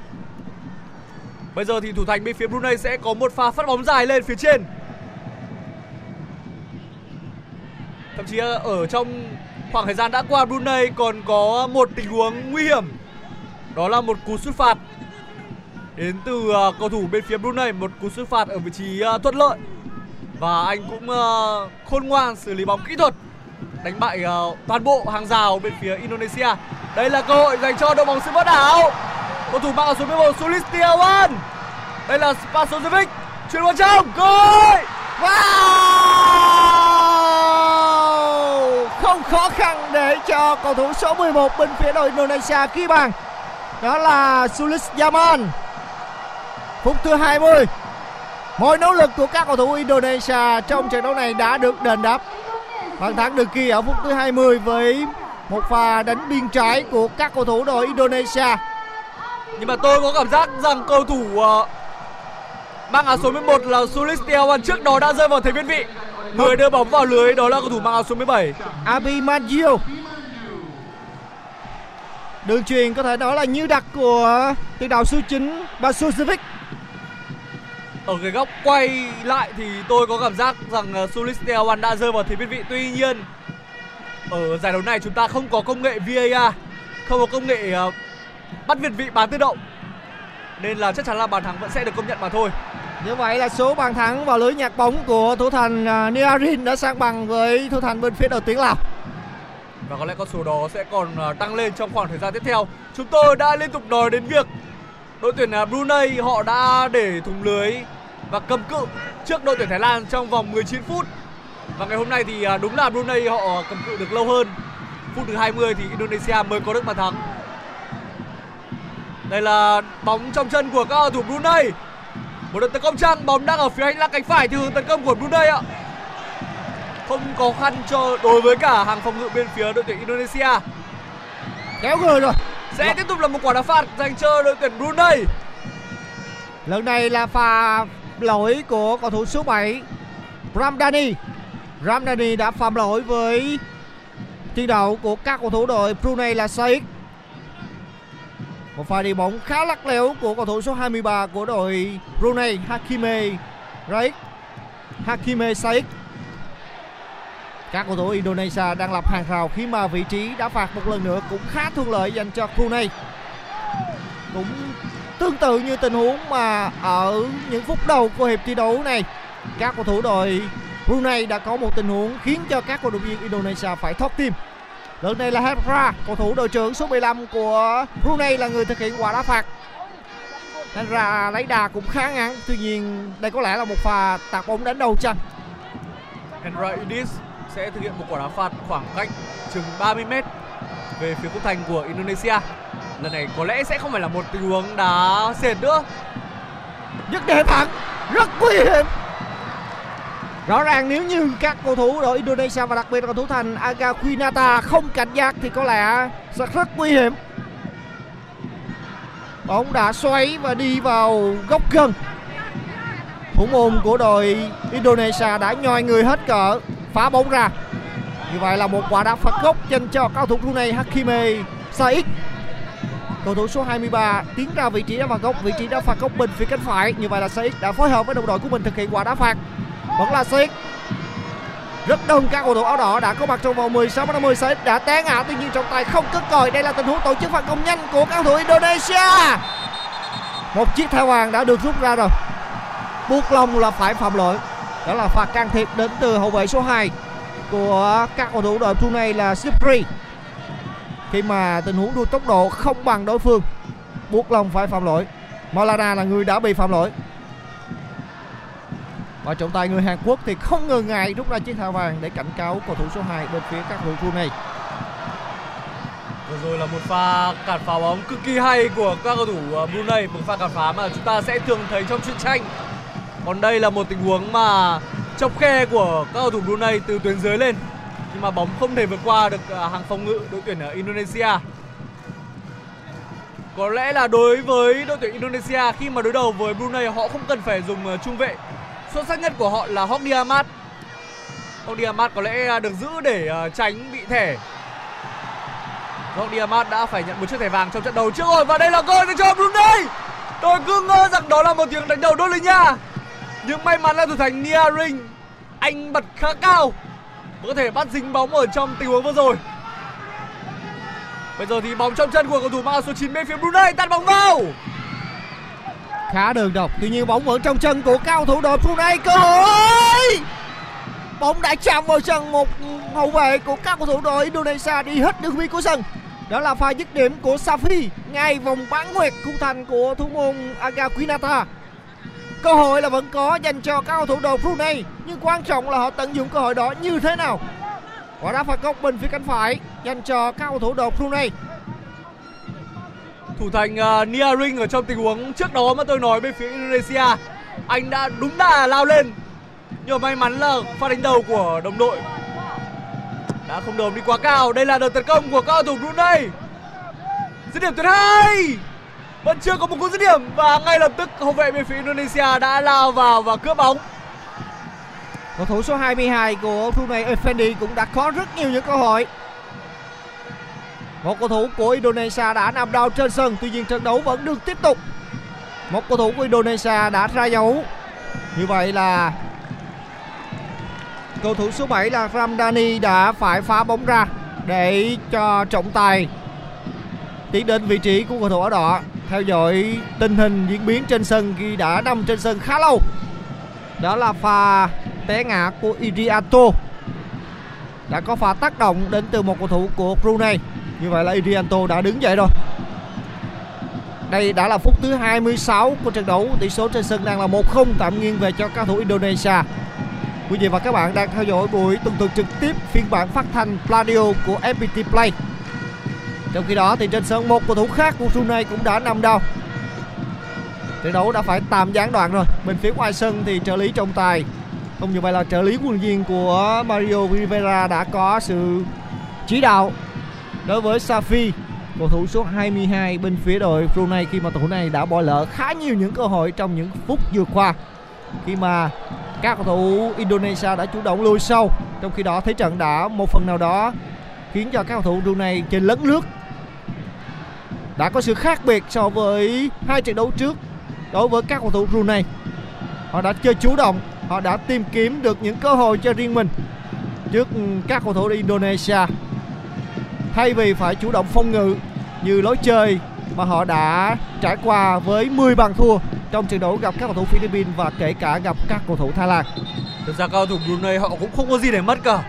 Bây giờ thì thủ thành bên phía Brunei sẽ có một pha phát bóng dài lên phía trên. Thậm chí ờ, ở trong khoảng thời gian đã qua Brunei còn có một tình huống nguy hiểm. Đó là một cú sút phạt đến từ uh, cầu thủ bên phía Brunei một cú sút phạt ở vị trí uh, thuận lợi và anh cũng uh, khôn ngoan xử lý bóng kỹ thuật đánh bại uh, toàn bộ hàng rào bên phía Indonesia. Đây là cơ hội dành cho đội bóng xứ bất đảo. Cầu thủ mang áo số 11 Sulistiawan. Đây là Spasojevic. Chuyền vào trong. Cơ hội. Wow! Không khó khăn để cho cầu thủ số 11 bên phía đội Indonesia ghi bàn. Đó là Sulis Yaman. Phút thứ 20. Mọi nỗ lực của các cầu thủ Indonesia trong trận đấu này đã được đền đáp. Bàn thắng được ghi ở phút thứ 20 với một pha đánh biên trái của các cầu thủ đội Indonesia. Nhưng mà tôi có cảm giác rằng cầu thủ ờ, mang áo số 11 là Sulistiawan trước đó đã rơi vào thế biên vị. Người đưa bóng vào lưới đó là cầu thủ mang áo số 17. Abimancio. Đường truyền có thể nói là như đặc của tiền đạo số 9 Basusevic. Ở cái góc quay lại thì tôi có cảm giác rằng ờ, Sulistiawan đã rơi vào thế biên vị. Tuy nhiên ở giải đấu này chúng ta không có công nghệ VAR, không có công nghệ ờ, bắt việt vị bán tự động. Nên là chắc chắn là bàn thắng vẫn sẽ được công nhận mà thôi. Như vậy là số bàn thắng vào lưới nhạc bóng của thủ thành uh, Niarin đã sang bằng với thủ thành bên phía đội tuyển Lào. Và có lẽ con số đó sẽ còn ờ, tăng lên trong khoảng thời gian tiếp theo. Chúng tôi đã liên tục nói đến việc đội tuyển à, Brunei họ đã để thủng lưới và cầm cự trước đội tuyển Thái Lan trong vòng 19 phút. Và ngày hôm nay thì à, đúng là Brunei họ cầm cự được lâu hơn. Phút thứ 20 thì Indonesia mới có được bàn thắng. Đây là bóng trong chân của các cầu thủ Brunei. Một đợt tấn công trăng, bóng đang ở phía hành lang cánh phải theo hướng tấn công của Brunei ạ. Không khó khăn cho đối với cả hàng phòng ngự bên phía đội tuyển Indonesia. Kéo người rồi. Sẽ tiếp tục là một quả đá phạt dành cho đội tuyển Brunei. Lần này là pha lỗi của cầu thủ số 7 Ramdani. Ramdani đã phạm lỗi với tiền đạo của các cầu thủ đội Brunei là Said. Một pha đi bóng khá lắc léo của cầu thủ số 23 của đội Brunei Hakime Raik. Hakime Said. Các cầu thủ Indonesia đang lập hàng rào khi mà vị trí đá phạt một lần nữa cũng khá thuận lợi dành cho Brunei. Cũng tương tự như tình huống mà ở những phút đầu của hiệp thi đấu này các cầu thủ đội Brunei đã có một tình huống khiến cho các cổ động viên Indonesia phải thoát tim. Lần này là Hepra, cầu thủ đội trưởng số 15 của Brunei là người thực hiện quả đá phạt. Nên ra lấy đà cũng khá ngắn, tuy nhiên đây có lẽ là một pha tạt bóng đánh đầu chân. Hendra Idis sẽ thực hiện một quả đá phạt khoảng cách chừng 30 m về phía khung thành của Indonesia. Lần này có lẽ sẽ không phải là một tình huống đá sệt nữa. Rất đẹp thẳng, rất nguy hiểm. Rõ ràng nếu như các cầu thủ đội Indonesia và đặc biệt là cầu thủ thành Aga Quinata không cảnh giác thì có lẽ sẽ rất nguy hiểm. Bóng đã xoáy và đi vào góc gần. Thủ môn của đội Indonesia đã nhoi người hết cỡ phá bóng ra. Như vậy là một quả đá phạt góc dành cho cao thủ Brunei Hakime Saik Cầu thủ số 23 tiến ra vị trí đá phạt góc, vị trí đá phạt góc bên phía cánh phải. Như vậy là Saik đã phối hợp với đồng đội của mình thực hiện quả đá phạt. Vẫn là Saik Rất đông các cầu thủ áo đỏ đã có mặt trong vòng 16 50 Saik đã té ngã tuy nhiên trọng tài không cất còi. Đây là tình huống tổ chức phạt công nhanh của các cầu thủ Indonesia. Một chiếc thẻ vàng đã được rút ra rồi. Buộc lòng là phải phạm lỗi. Đó là phạt can thiệp đến từ hậu vệ số 2 của các cầu thủ đội Brunei là Sipri. Khi mà tình huống đua tốc độ không bằng đối phương, buộc lòng phải phạm lỗi. Malada là người đã bị phạm lỗi. Và trọng tài người Hàn Quốc thì không ngờ ngại rút ra chiếc thẻ vàng để cảnh cáo cầu thủ số 2 bên phía các cầu thủ Brunei. Vừa rồi là một pha cản phá bóng cực kỳ hay của các cầu thủ ờ, Brunei, một pha cản phá mà chúng ta sẽ thường thấy trong truyện tranh. Còn đây là một tình huống mà chọc khe của các cầu thủ Brunei từ tuyến dưới lên nhưng mà bóng không thể vượt qua được à, hàng phòng ngự đội tuyển ở Indonesia. Có lẽ là đối với đội tuyển Indonesia, khi mà đối đầu với Brunei, họ không cần phải dùng à, trung vệ. Xuất sắc nhất của họ là Hogni Ahmad. Hogni Ahmad có lẽ à, được giữ để tránh bị thẻ Hogni Ahmad đã phải nhận một chiếc thẻ vàng trong trận đấu trước rồi và đây là cơ hội dành cho Brunei. Tôi cứ ngỡ rằng đó là một tiếng đánh đầu đôi lên nha. Nhưng may mắn là thủ thành Nia Ring anh bật khá cao có thể bắt dính bóng ở trong tình huống vừa rồi. Bây giờ thì bóng trong chân của cầu thủ mang số 9 bên phía Brunei tạt bóng vào. Khá đường độc, tuy nhiên bóng vẫn trong chân của cao thủ đội Brunei cơ hội. bóng đã chạm vào chân một hậu vệ của các cầu thủ đội Indonesia đi hết đường biên của sân đó là pha dứt điểm của Safi ngay vòng bán nguyệt khung thành của thủ môn Aga Quinata cơ hội là vẫn có dành cho các cầu thủ đội Brunei nhưng quan trọng là họ tận dụng cơ hội đó như thế nào. Quả đá phạt góc bên phía cánh phải dành cho các cầu thủ đội Brunei Thủ thành uh, Niaring ở trong tình huống trước đó mà tôi nói bên phía Indonesia Anh đã đúng đà lao lên. Nhưng may mắn là pha đánh đầu của đồng đội Đã không đồn đi quá cao. Đây là đợt tấn công của các cầu thủ Brunei Dứt điểm tuyệt hai! Vẫn chưa có một cú dứt điểm Và ngay lập tức hậu vệ bên phía Indonesia đã lao vào và cướp bóng. Cầu thủ số 22 của Brunei Effendi cũng đã có rất nhiều những cơ hội một cầu thủ của Indonesia đã nằm đau trên sân, tuy nhiên trận đấu vẫn được tiếp tục. Một cầu thủ của Indonesia đã ra dấu. Như vậy là cầu thủ số 7 là Ramdhani đã phải phá bóng ra để cho trọng tài tiến đến vị trí của cầu thủ áo đỏ. Theo dõi tình hình diễn biến trên sân khi đã nằm trên sân khá lâu. Đó là pha té ngã của Iriato. Đã có pha tác động đến từ một cầu thủ của Brunei. Như vậy là Irianto đã đứng dậy rồi. Đây đã là phút thứ 26 của trận đấu. Tỷ số trên sân đang là 1-0 tạm nghiêng về cho các thủ Indonesia. Quý vị và các bạn đang theo dõi buổi tuần tuần trực tiếp phiên bản phát thanh radio của FPT Play trong khi đó thì trên sân một cầu thủ khác của Brunei cũng đã nằm đau trận đấu đã phải tạm gián đoạn rồi. Bên phía ngoài sân thì trợ lý trọng tài, không như vậy là trợ lý quân viên của Mario Rivera đã có sự chỉ đạo đối với Safi cầu thủ số 22 bên phía đội Brunei khi mà cầu thủ này đã bỏ lỡ khá nhiều những cơ hội trong những phút vừa qua. Khi mà các cầu thủ Indonesia đã chủ động lùi sâu, trong khi đó thế trận đã một phần nào đó khiến cho các cầu thủ Brunei trên lấn lướt đã có sự khác biệt so với hai trận đấu trước đối với các cầu thủ Brunei. Họ đã chơi chủ động, họ đã tìm kiếm được những cơ hội cho riêng mình trước ừ, các cầu thủ Indonesia. Thay vì phải chủ động phong ngự như lối chơi mà họ đã trải qua với 10 bàn thua trong trận đấu gặp các cầu thủ Philippines và kể cả gặp các cầu thủ Thái Lan. Thực ra các cầu thủ Brunei họ cũng không có gì để mất cả.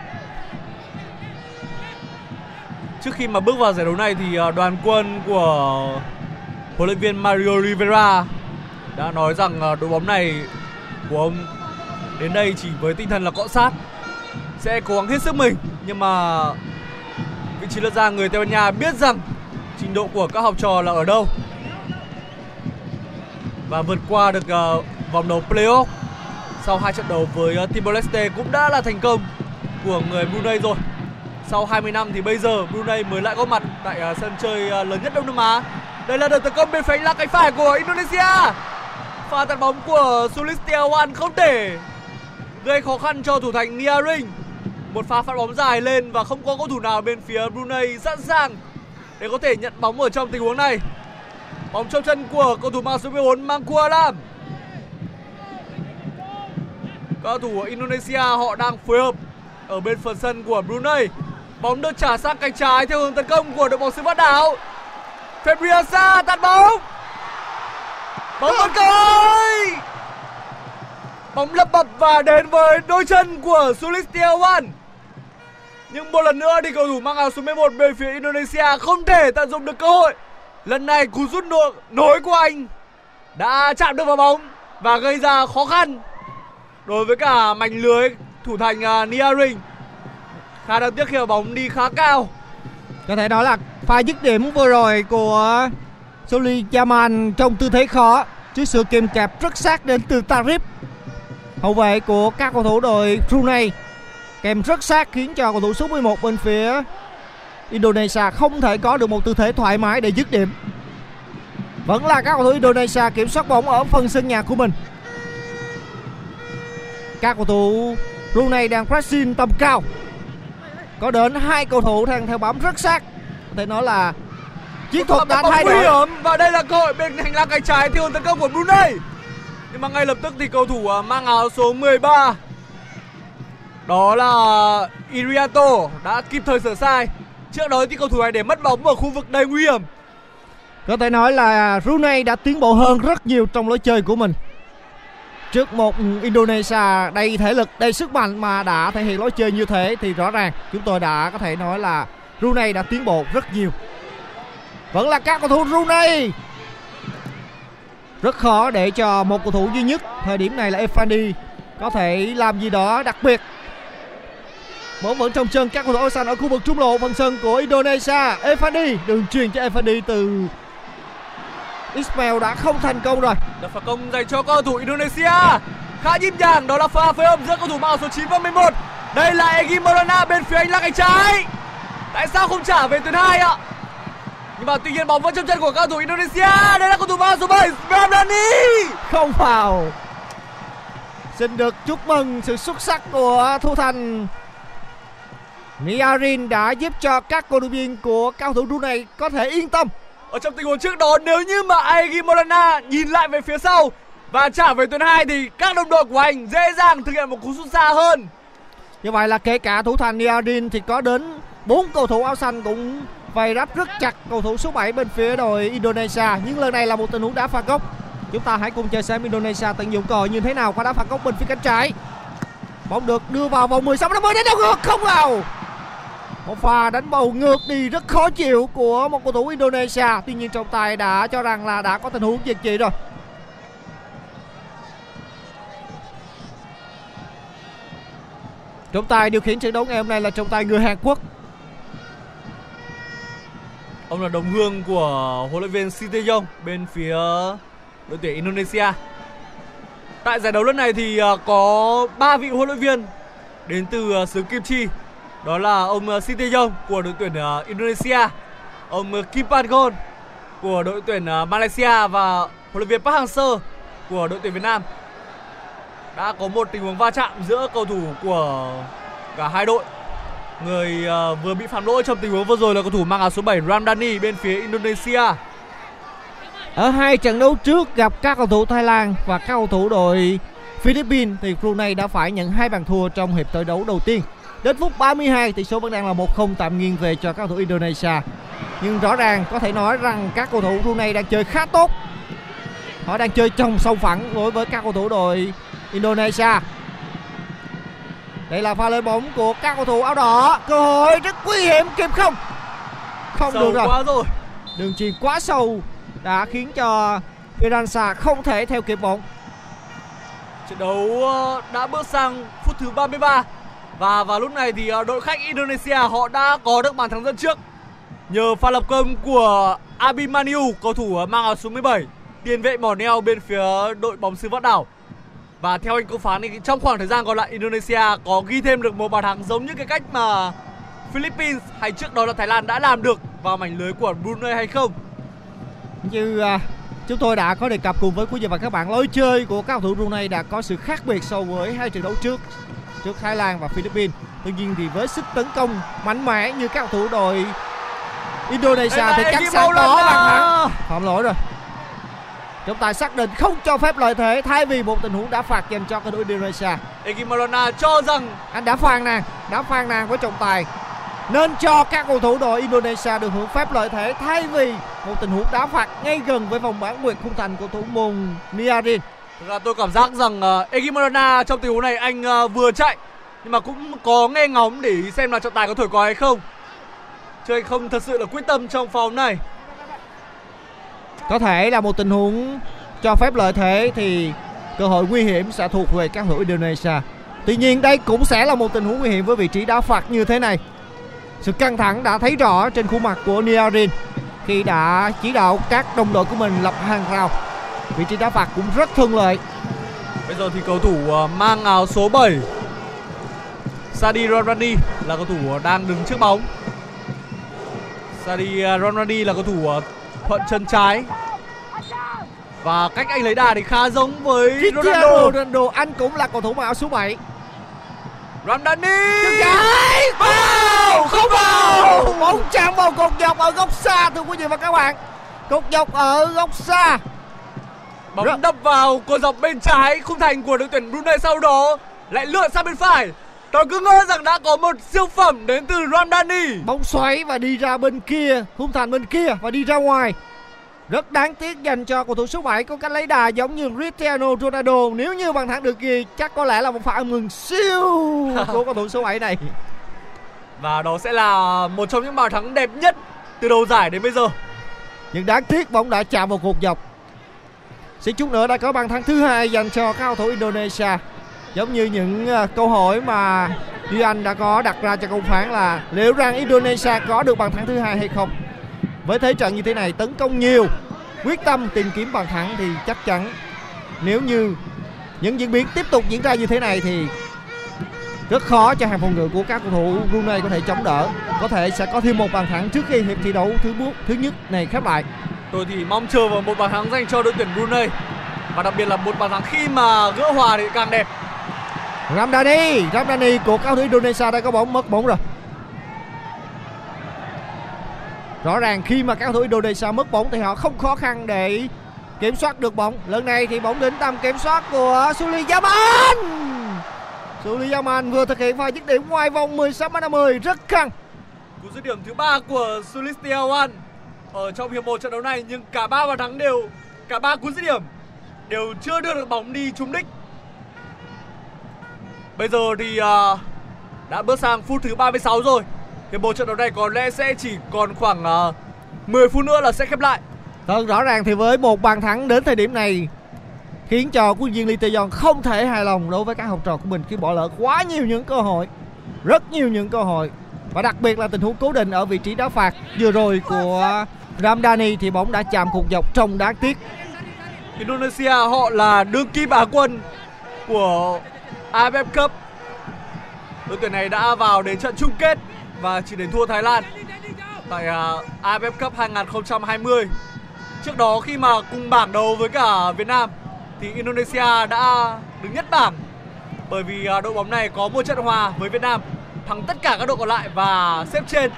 Trước khi mà bước vào giải đấu này thì à, đoàn quân của huấn luyện viên Mario Rivera đã nói rằng à, đội bóng này của ông đến đây chỉ với tinh thần là cọ sát sẽ cố gắng hết sức mình. Nhưng mà vị trí lượt ra người Tây Ban Nha biết rằng trình độ của các học trò là ở đâu và vượt qua được uh, vòng đấu playoff sau hai trận đấu với uh, Timor Leste cũng đã là thành công của người Brunei rồi sau 20 năm thì bây giờ Brunei mới lại có mặt tại uh, sân chơi uh, lớn nhất Đông Nam Á. Đây là đợt tấn công bên phía là cánh phải của Indonesia. Pha tạt bóng của Sulistiawan không thể gây khó khăn cho thủ thành Niaring. Một pha phát bóng dài lên và không có cầu thủ nào bên phía Brunei sẵn sàng để có thể nhận bóng ở trong tình huống này. Bóng trong chân của cầu thủ mang số 14 Mangku Alam cầu thủ của Indonesia họ đang phối hợp ở bên phần sân của Brunei bóng được trả sang cánh trái theo hướng tấn công của đội bóng xứ Vát Đảo. Febriasa tạt bóng. Bóng vẫn cơi bóng lập bập và đến với đôi chân của Sulistiawan nhưng một lần nữa thì cầu thủ mang áo số 11 bên phía Indonesia không thể tận dụng được cơ hội. Lần này cú rút nổi, nối của anh đã chạm được vào bóng và gây ra khó khăn đối với cả mảnh lưới thủ thành à, uh, Nia Ring khá đáng tiếc khi mà bóng đi khá cao. Có thể đó là pha dứt điểm vừa rồi của Soli Yaman trong tư thế khó trước sự kìm kẹp rất sát đến từ Tarif. Hậu vệ của các cầu thủ đội Brunei kèm rất sát khiến cho cầu thủ số 11 bên phía Indonesia không thể có được một tư thế thoải mái để dứt điểm. Vẫn là các cầu thủ Indonesia kiểm soát bóng ở phần sân nhà của mình. Các cầu thủ Brunei đang pressing tầm cao có đến hai cầu thủ đang theo bám rất sát. Có thể nói là chiến thuật đã thay đổi hiểm. Và đây là cơ hội bên hành lang cánh trái hướng tấn công của Brunei. Nhưng mà ngay lập tức thì cầu thủ à, mang áo số 13 đó là Irianto đã kịp thời sửa sai. Trước đó thì cầu thủ này để mất bóng ở khu vực đầy nguy hiểm. Có thể nói là Brunei đã tiến bộ hơn rất nhiều trong lối chơi của mình trước một Indonesia đầy thể lực, đầy sức mạnh mà đã thể hiện lối chơi như thế thì rõ ràng chúng tôi đã có thể nói là Brunei đã tiến bộ rất nhiều. Vẫn là các cầu thủ Brunei. Rất khó để cho một cầu thủ duy nhất thời điểm này là Efandi có thể làm gì đó đặc biệt. Bóng vẫn trong chân các cầu thủ Osan ở khu vực trung lộ phần sân của Indonesia. Efandi đường truyền cho Efandi từ Ismail đã không thành công rồi. Đợt phạt công dành cho cầu thủ Indonesia. Khá nhịp nhàng đó là pha phối hợp giữa cầu thủ áo số 9 và 11. Đây là Egi Morana bên phía anh là cánh trái. Tại sao không trả về tuyến hai ạ? Nhưng mà tuy nhiên bóng vẫn trong chân của cầu thủ Indonesia. Đây là cầu thủ áo số 7 Ramdhani. Không vào. Xin được chúc mừng sự xuất sắc của Thu Thành. Niarin đã giúp cho các cầu thủ viên của cao thủ Brunei có thể yên tâm. Ở trong tình huống trước đó, nếu như mà Aegi Morana nhìn lại về phía sau và trả về tuyến hai thì các đồng đội của anh dễ dàng thực hiện một cú sút xa hơn. Như vậy là kể cả thủ thành Niadin thì có đến bốn cầu thủ áo xanh cũng vây ráp rất chặt cầu thủ số 7 bên phía đội Indonesia. Nhưng lần này là một tình huống đá phạt góc. Chúng ta hãy cùng chờ xem Indonesia tận dụng cơ như thế nào qua đá phạt góc bên phía cánh trái. Bóng được đưa vào vòng 16 50 đến đâu ngược, không vào. Một pha đánh bầu ngược đi rất khó chịu của một cầu thủ Indonesia. Tuy nhiên trọng tài đã cho rằng là đã có tình huống diệt trị rồi. Trọng tài điều khiển trận đấu ngày hôm nay là trọng tài người Hàn Quốc. Ông là đồng hương của huấn luyện viên Shin Tae-yong bên phía đội tuyển Indonesia. Tại giải đấu lần này thì à, có 3 vị huấn luyện viên đến từ à, xứ Kim Chi. Đó là ông ờ, à, Yong của đội tuyển ờ, Indonesia, ông ờ, Kim Pancon của đội tuyển Malaysia và huấn luyện viên Park Hang-seo của đội tuyển Việt Nam. Đã có một tình huống va chạm giữa cầu thủ của cả hai đội. Người vừa bị phạm lỗi trong tình huống vừa rồi là cầu thủ mang áo số 7 Ramdani bên phía Indonesia. Ở hai trận đấu trước gặp các cầu thủ Thái Lan và các cầu thủ đội Philippines thì Brunei đã phải nhận hai bàn thua trong hiệp tới đấu đầu tiên. Đến phút 32 tỷ số vẫn đang là 1-0 tạm nghiêng về cho các cầu thủ Indonesia. Nhưng rõ ràng có thể nói rằng các cầu thủ Brunei đang chơi khá tốt. Họ đang chơi chồng song phẳng đối với các cầu thủ đội Indonesia. Đây là pha lên bóng của các cầu thủ áo đỏ. Cơ hội rất nguy hiểm kịp không? Không Sâu được rồi. quá rồi. Đường chuyền quá sâu đã khiến cho Iransa không thể theo kịp bóng. Trận đấu ờ, đã bước sang phút thứ 33 và vào lúc này thì ờ, đội khách Indonesia họ đã có được bàn thắng dẫn trước nhờ pha lập công của Abimaniu cầu thủ ờ, mang áo số 17 tiền vệ mỏ neo bên phía đội bóng xứ vạn Đảo. Và theo anh công phán thì trong khoảng thời gian còn lại Indonesia có ghi thêm được một bàn thắng giống như cái cách mà Philippines hay trước đó là Thái Lan đã làm được vào mảnh lưới của Brunei hay không? Như à, chúng tôi đã có đề cập cùng với quý vị và các bạn lối chơi của các cầu thủ Brunei đã có sự khác biệt so với hai trận đấu trước trước Thái Lan và Philippines. Tuy nhiên thì với sức tấn công mạnh mẽ như các cầu thủ đội Indonesia thì chắc chắn có bàn thắng. Phạm lỗi rồi. Trọng tài xác định không cho phép lợi thế thay vì một tình huống đá phạt dành cho cầu thủ Indonesia. Egi Maulana cho rằng Anh đã phàn nàn, đã phàn nàn với trọng tài nên cho các cầu thủ đội Indonesia được hưởng phép lợi thế thay vì một tình huống đá phạt ngay gần với vòng bán nguyệt khung thành cầu thủ môn Niarin. Thực ra tôi cảm giác rằng uh, Egi Maulana trong tình huống này anh uh, vừa chạy nhưng mà cũng có nghe ngóng để ý xem là trọng tài có thổi còi hay không. Chứ anh không thật sự là quyết tâm trong phòng này. Có thể là một tình huống cho phép lợi thế thì cơ hội nguy hiểm sẽ thuộc về các hữu Indonesia. Tuy nhiên đây cũng sẽ là một tình huống nguy hiểm với vị trí đá phạt như thế này. Sự căng thẳng đã thấy rõ trên khuôn mặt của Niarin khi đã chỉ đạo các đồng đội của mình lập hàng rào. Vị trí đá phạt cũng rất thuận lợi. Bây giờ thì cầu thủ ờ, mang áo số 7 Sadi Ronrani là cầu thủ ờ, đang đứng trước bóng. Sadi ờ, Ronrani là cầu thủ thuận chân trái. Và cách anh lấy đà thì khá giống với Cristiano Ronaldo. Ronaldo anh cũng là cầu thủ mặc áo số 7 Ramdhani. chân trái vào không vào bóng chạm vào cột dọc ở góc xa thưa quý vị và các bạn cột dọc ở góc xa Bóng Ra- đập vào cột dọc bên trái khung thành của đội tuyển Brunei sau đó lại lượn sang bên phải. Tôi cứ ngỡ rằng đã có một siêu phẩm đến từ Ramdhani. bóng xoáy và đi ra bên kia khung thành bên kia và đi ra ngoài Rất đáng tiếc dành cho cầu thủ số 7 có cách lấy đà giống như Cristiano Ronaldo. Nếu như bàn thắng được ghi chắc có lẽ là một pha mừng siêu của cầu thủ số 7 này. Và đó sẽ là một trong những bàn thắng đẹp nhất từ đầu giải đến bây giờ. Nhưng đáng tiếc bóng đã chạm vào cột dọc. Xin chút nữa đã có bàn thắng thứ hai dành cho các cầu thủ Indonesia. Giống như những ờ, câu hỏi mà Duy Anh đã có đặt ra cho công phán là liệu rằng Indonesia có được bàn thắng thứ hai hay không. Với thế trận như thế này tấn công nhiều, quyết tâm tìm kiếm bàn thắng thì chắc chắn nếu như những diễn biến tiếp tục diễn ra như thế này thì rất khó cho hàng phòng ngự của các cầu thủ Brunei có thể chống đỡ. Có thể sẽ có thêm một bàn thắng trước khi hiệp thi đấu thứ bước thứ nhất này khép lại. Tôi thì mong chờ vào một bàn thắng dành cho đội tuyển Brunei và đặc biệt là một bàn thắng khi mà gỡ hòa thì càng đẹp. Ramdhani, Ramdhani của cao thủ Indonesia đã có bóng mất bóng rồi. Rõ ràng khi mà các cầu thủ Indonesia mất bóng thì họ không khó khăn để kiểm soát được bóng. Lần này thì bóng đến tầm kiểm soát của Suli Yaman. Suli Yaman vừa thực hiện pha dứt điểm ngoài vòng 16 m 10 rất căng. Cú dứt điểm thứ ba của Sulistiawan ở trong hiệp một trận đấu này nhưng cả ba bàn thắng đều cả ba cú dứt điểm đều chưa đưa được bóng đi trúng đích. Bây giờ thì uh, đã bước sang phút thứ 36 rồi. Hiệp một trận đấu này có lẽ sẽ chỉ còn khoảng à, uh, 10 phút nữa là sẽ khép lại. Vâng, rõ ràng thì với một bàn thắng đến thời điểm này khiến cho quân viên Lee Tae-yong không thể hài lòng đối với các học trò của mình khi bỏ lỡ quá nhiều những cơ hội, rất nhiều những cơ hội và đặc biệt là tình huống cố định ở vị trí đá phạt vừa rồi của Ramdhani thì bóng đã chạm cục dọc trông đáng tiếc. Indonesia họ là đương kim Á quân của AFF Cup. Đội tuyển này đã vào đến trận chung kết và chỉ đến thua Thái Lan tại à, AFF Cup 2020. Trước đó khi mà cùng bảng đấu với cả Việt Nam thì Indonesia đã đứng nhất bảng bởi vì à, đội bóng này có một trận hòa với Việt Nam, thắng tất cả các đội còn lại và xếp trên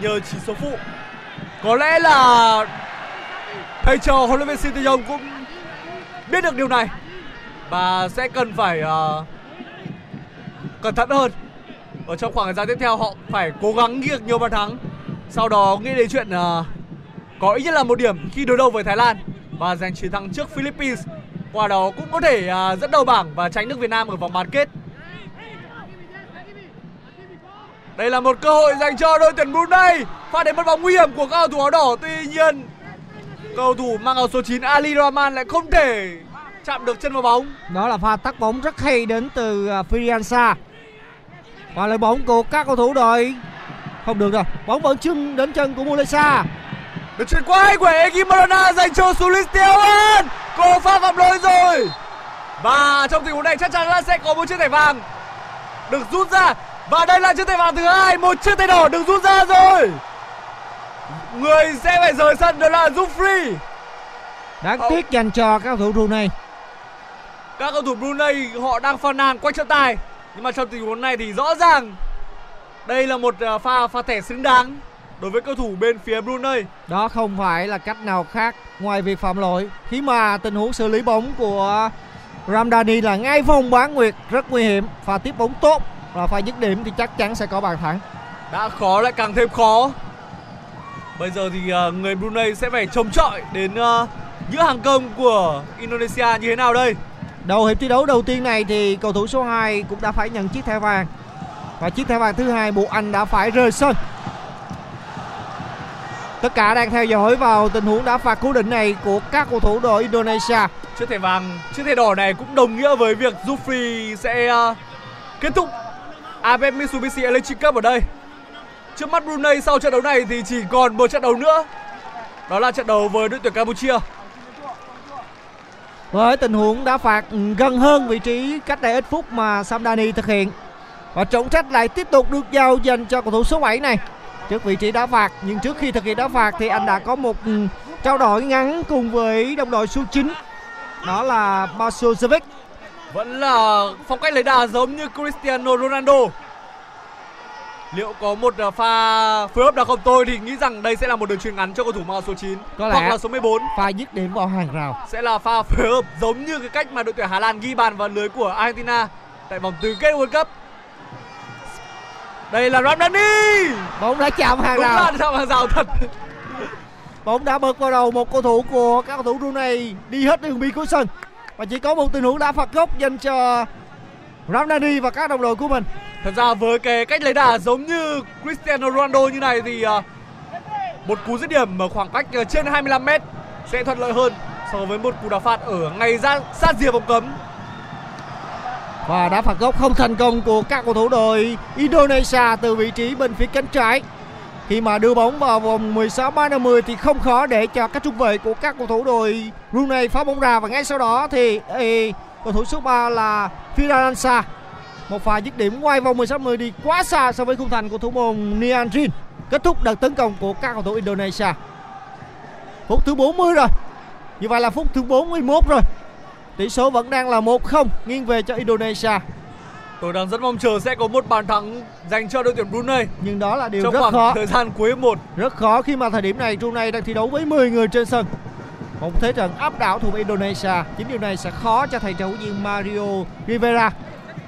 nhờ chỉ số phụ. Có lẽ là thầy trò huấn luyện viên Shin cũng biết được điều này và sẽ cần phải uh, cẩn thận hơn. Ở trong khoảng thời gian tiếp theo họ phải cố gắng ghi được nhiều bàn thắng. Sau đó nghĩ đến chuyện uh, có ít nhất là một điểm khi đối đầu với Thái Lan và giành chiến thắng trước Philippines. Qua đó cũng có thể uh, dẫn đầu bảng và tránh được Việt Nam ở vòng bán kết. Đây là một cơ hội dành cho đội tuyển Brunei pha đến mất bóng nguy hiểm của các cầu thủ áo đỏ tuy nhiên cầu thủ mang áo số 9 Ali Rahman lại không thể chạm được chân vào bóng Đó là pha tắt bóng rất hay đến từ uh, Firiansa. Và lời bóng của các cầu thủ đội không được rồi. Bóng vẫn chân đến chân của Mulesa. được chuyển qua hay của Egi Marana dành cho Sulistiawan cô pha phạm lỗi rồi và trong tình huống này chắc chắn là sẽ có một chiếc thẻ vàng được rút ra và đây là chiếc thẻ vàng thứ hai một chiếc thẻ đỏ được rút ra rồi người sẽ phải rời sân đó là Jufri Đáng Không. tiếc dành cho các cầu thủ Brunei. các cầu thủ Brunei họ đang phàn nàn quanh trọng tài nhưng mà trong tình huống này thì rõ ràng đây là một à, pha pha thẻ xứng đáng đối với cầu thủ bên phía Brunei Đó không phải là cách nào khác ngoài việc phạm lỗi. Khi mà tình huống xử lý bóng của Ramdhani là ngay vòng bán nguyệt rất nguy hiểm. Pha tiếp bóng tốt và pha dứt điểm thì chắc chắn sẽ có bàn thắng. đã khó lại càng thêm khó bây giờ thì à, người Brunei sẽ phải chống chọi đến à, giữa hàng công của Indonesia như thế nào đây Đầu hiệp thi đấu đầu tiên này thì cầu thủ số 2 cũng đã phải nhận chiếc thẻ vàng. Và chiếc thẻ vàng thứ hai buộc anh đã phải rời sân. Tất cả đang theo dõi vào tình huống đá phạt cố định này của các cầu thủ đội Indonesia. chiếc thẻ vàng chiếc thẻ đỏ này cũng đồng nghĩa với việc Jufri sẽ à, kết thúc AFF Mitsubishi Electric Cup ở đây trước mắt Brunei sau trận đấu này thì chỉ còn một trận đấu nữa đó là trận đấu với đội tuyển Campuchia Với tình huống đá phạt gần hơn vị trí cách đây ít phút mà Samdani thực hiện. Và trọng trách lại tiếp tục được giao dành cho cầu thủ số 7 này trước vị trí đá phạt. Nhưng trước khi thực hiện đá phạt thì anh đã có một ừ, trao đổi ngắn cùng với đồng đội số 9 đó là Basojevic vẫn là phong cách lấy đà giống như Cristiano Ronaldo. Liệu có một à, pha phối hợp nào không? Tôi thì nghĩ rằng đây sẽ là một đường chuyền ngắn cho cầu thủ mang áo số 9 Có hoặc lẽ. là số 14 Pha dứt điểm vào hàng rào. sẽ là pha phối hợp giống như cái cách mà đội tuyển Hà Lan ghi bàn vào lưới của Argentina tại vòng tứ kết World Cup. Đây là Ramdani Bóng đã chạm hàng đúng rào. là chạm hàng rào thật. Bóng đã bật vào đầu một cầu thủ của các cầu thủ Brunei. Đi hết đường biên cuối sân và chỉ có một tình huống đá phạt góc dành cho Ramdani và các đồng đội của mình Thật ra với cái cách lấy đà giống như Cristiano Ronaldo như này thì à, một cú dứt điểm ở khoảng cách à, trên 25 m sẽ thuận lợi hơn so với một cú đá phạt ở ngay ra sát rìa vòng cấm. và đá phạt góc không thành công của các cầu thủ đội Indonesia từ vị trí bên phía cánh trái khi mà đưa bóng vào vòng 16 m 50 thì không khó để cho các trung vệ của các cầu thủ đội Brunei phá bóng ra và ngay sau đó thì ê, cầu thủ số 3 là Firansa một pha dứt điểm ngoài vòng 16 10 đi quá xa so với khung thành của thủ môn Nian Jin. Kết thúc đợt tấn công của các cầu thủ Indonesia. Phút thứ 40 rồi. Như vậy là phút thứ 41 rồi. Tỷ số vẫn đang là 1-0 nghiêng về cho Indonesia. Tôi đang rất mong chờ sẽ có một bàn thắng dành cho đội tuyển Brunei. Nhưng đó là điều trong rất khoảng khó. thời gian cuối một. rất khó khi mà thời điểm này Brunei đang thi đấu với 10 người trên sân một thế trận áp đảo thuộc Indonesia. Chính điều này sẽ khó cho thầy trò huấn viên Mario Rivera.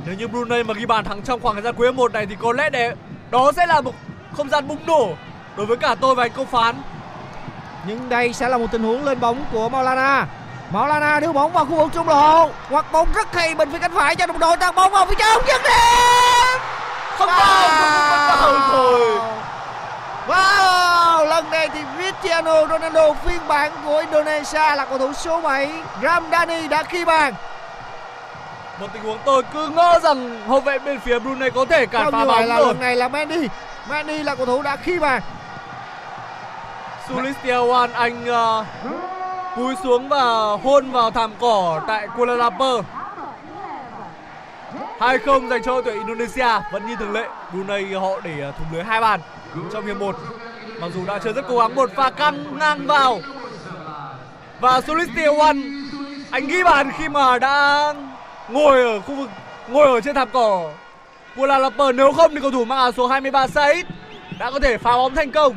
Nếu như Brunei mà ghi bàn thắng trong khoảng thời gian cuối một này thì có lẽ để đó sẽ là một không gian bùng nổ đối với cả tôi và anh công phán. nhưng đây sẽ là một tình huống lên bóng của Maulana. Maulana đưa bóng vào khu vực trung lộ. Hoặc bóng rất hay bên phía cánh phải cho đồng đội. Tạt bóng vào phía trong dứt điểm! Không vào, không vào rồi. Wow, lần này thì Cristiano Ronaldo phiên bản của Indonesia là cầu thủ số 7 Ramdani đã ghi bàn. Một tình huống tôi cứ ngỡ rằng hậu vệ bên phía Brunei có thể cản Không phá bóng là rồi. lần này là Mendy. Mendy là cầu thủ đã ghi bàn. Sulistiawan anh uh, cúi xuống và hôn vào thảm cỏ tại Kuala Lumpur. 2-0 dành cho đội tuyển Indonesia vẫn như thường lệ. Brunei họ để uh, thủng lưới hai bàn trong hiệp 1. Mặc dù đã chơi rất cố gắng một pha căng ngang vào. Và Sulistiawan anh ghi bàn khi mà đã ngồi ở khu vực ngồi ở trên thảm cỏ Kuala Lumpur nếu không thì cầu thủ mang áo số 23 Said đã có thể phá bóng thành công.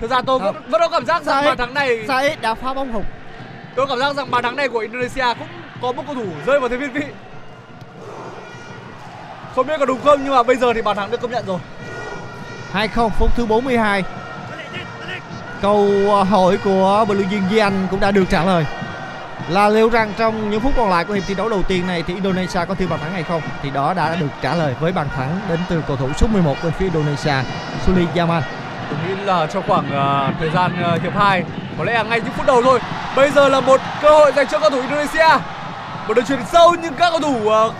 Thực ra tôi vẫn, vẫn có cảm giác rằng bàn thắng này Said đã phá bóng hụt. tôi cảm giác rằng bàn thắng này của Indonesia cũng có một cầu thủ rơi vào thế viên vị. Không biết có đúng không nhưng mà bây giờ thì bàn thắng được công nhận rồi. 2-0 phút thứ 42. Câu ờ, hỏi của Blue viên Di Anh cũng đã được trả lời. Là liệu rằng trong những phút còn lại của hiệp thi đấu đầu tiên này thì Indonesia có thêm bàn thắng hay không? Thì đó đã được trả lời với bàn thắng đến từ cầu thủ số 11 bên phía Indonesia, Suli Yaman. Tôi nghĩ là trong khoảng uh, thời gian uh, hiệp 2 có lẽ là ngay những phút đầu thôi. Bây giờ là một cơ hội dành cho cầu thủ Indonesia. Một đường chuyền sâu nhưng các cầu thủ uh,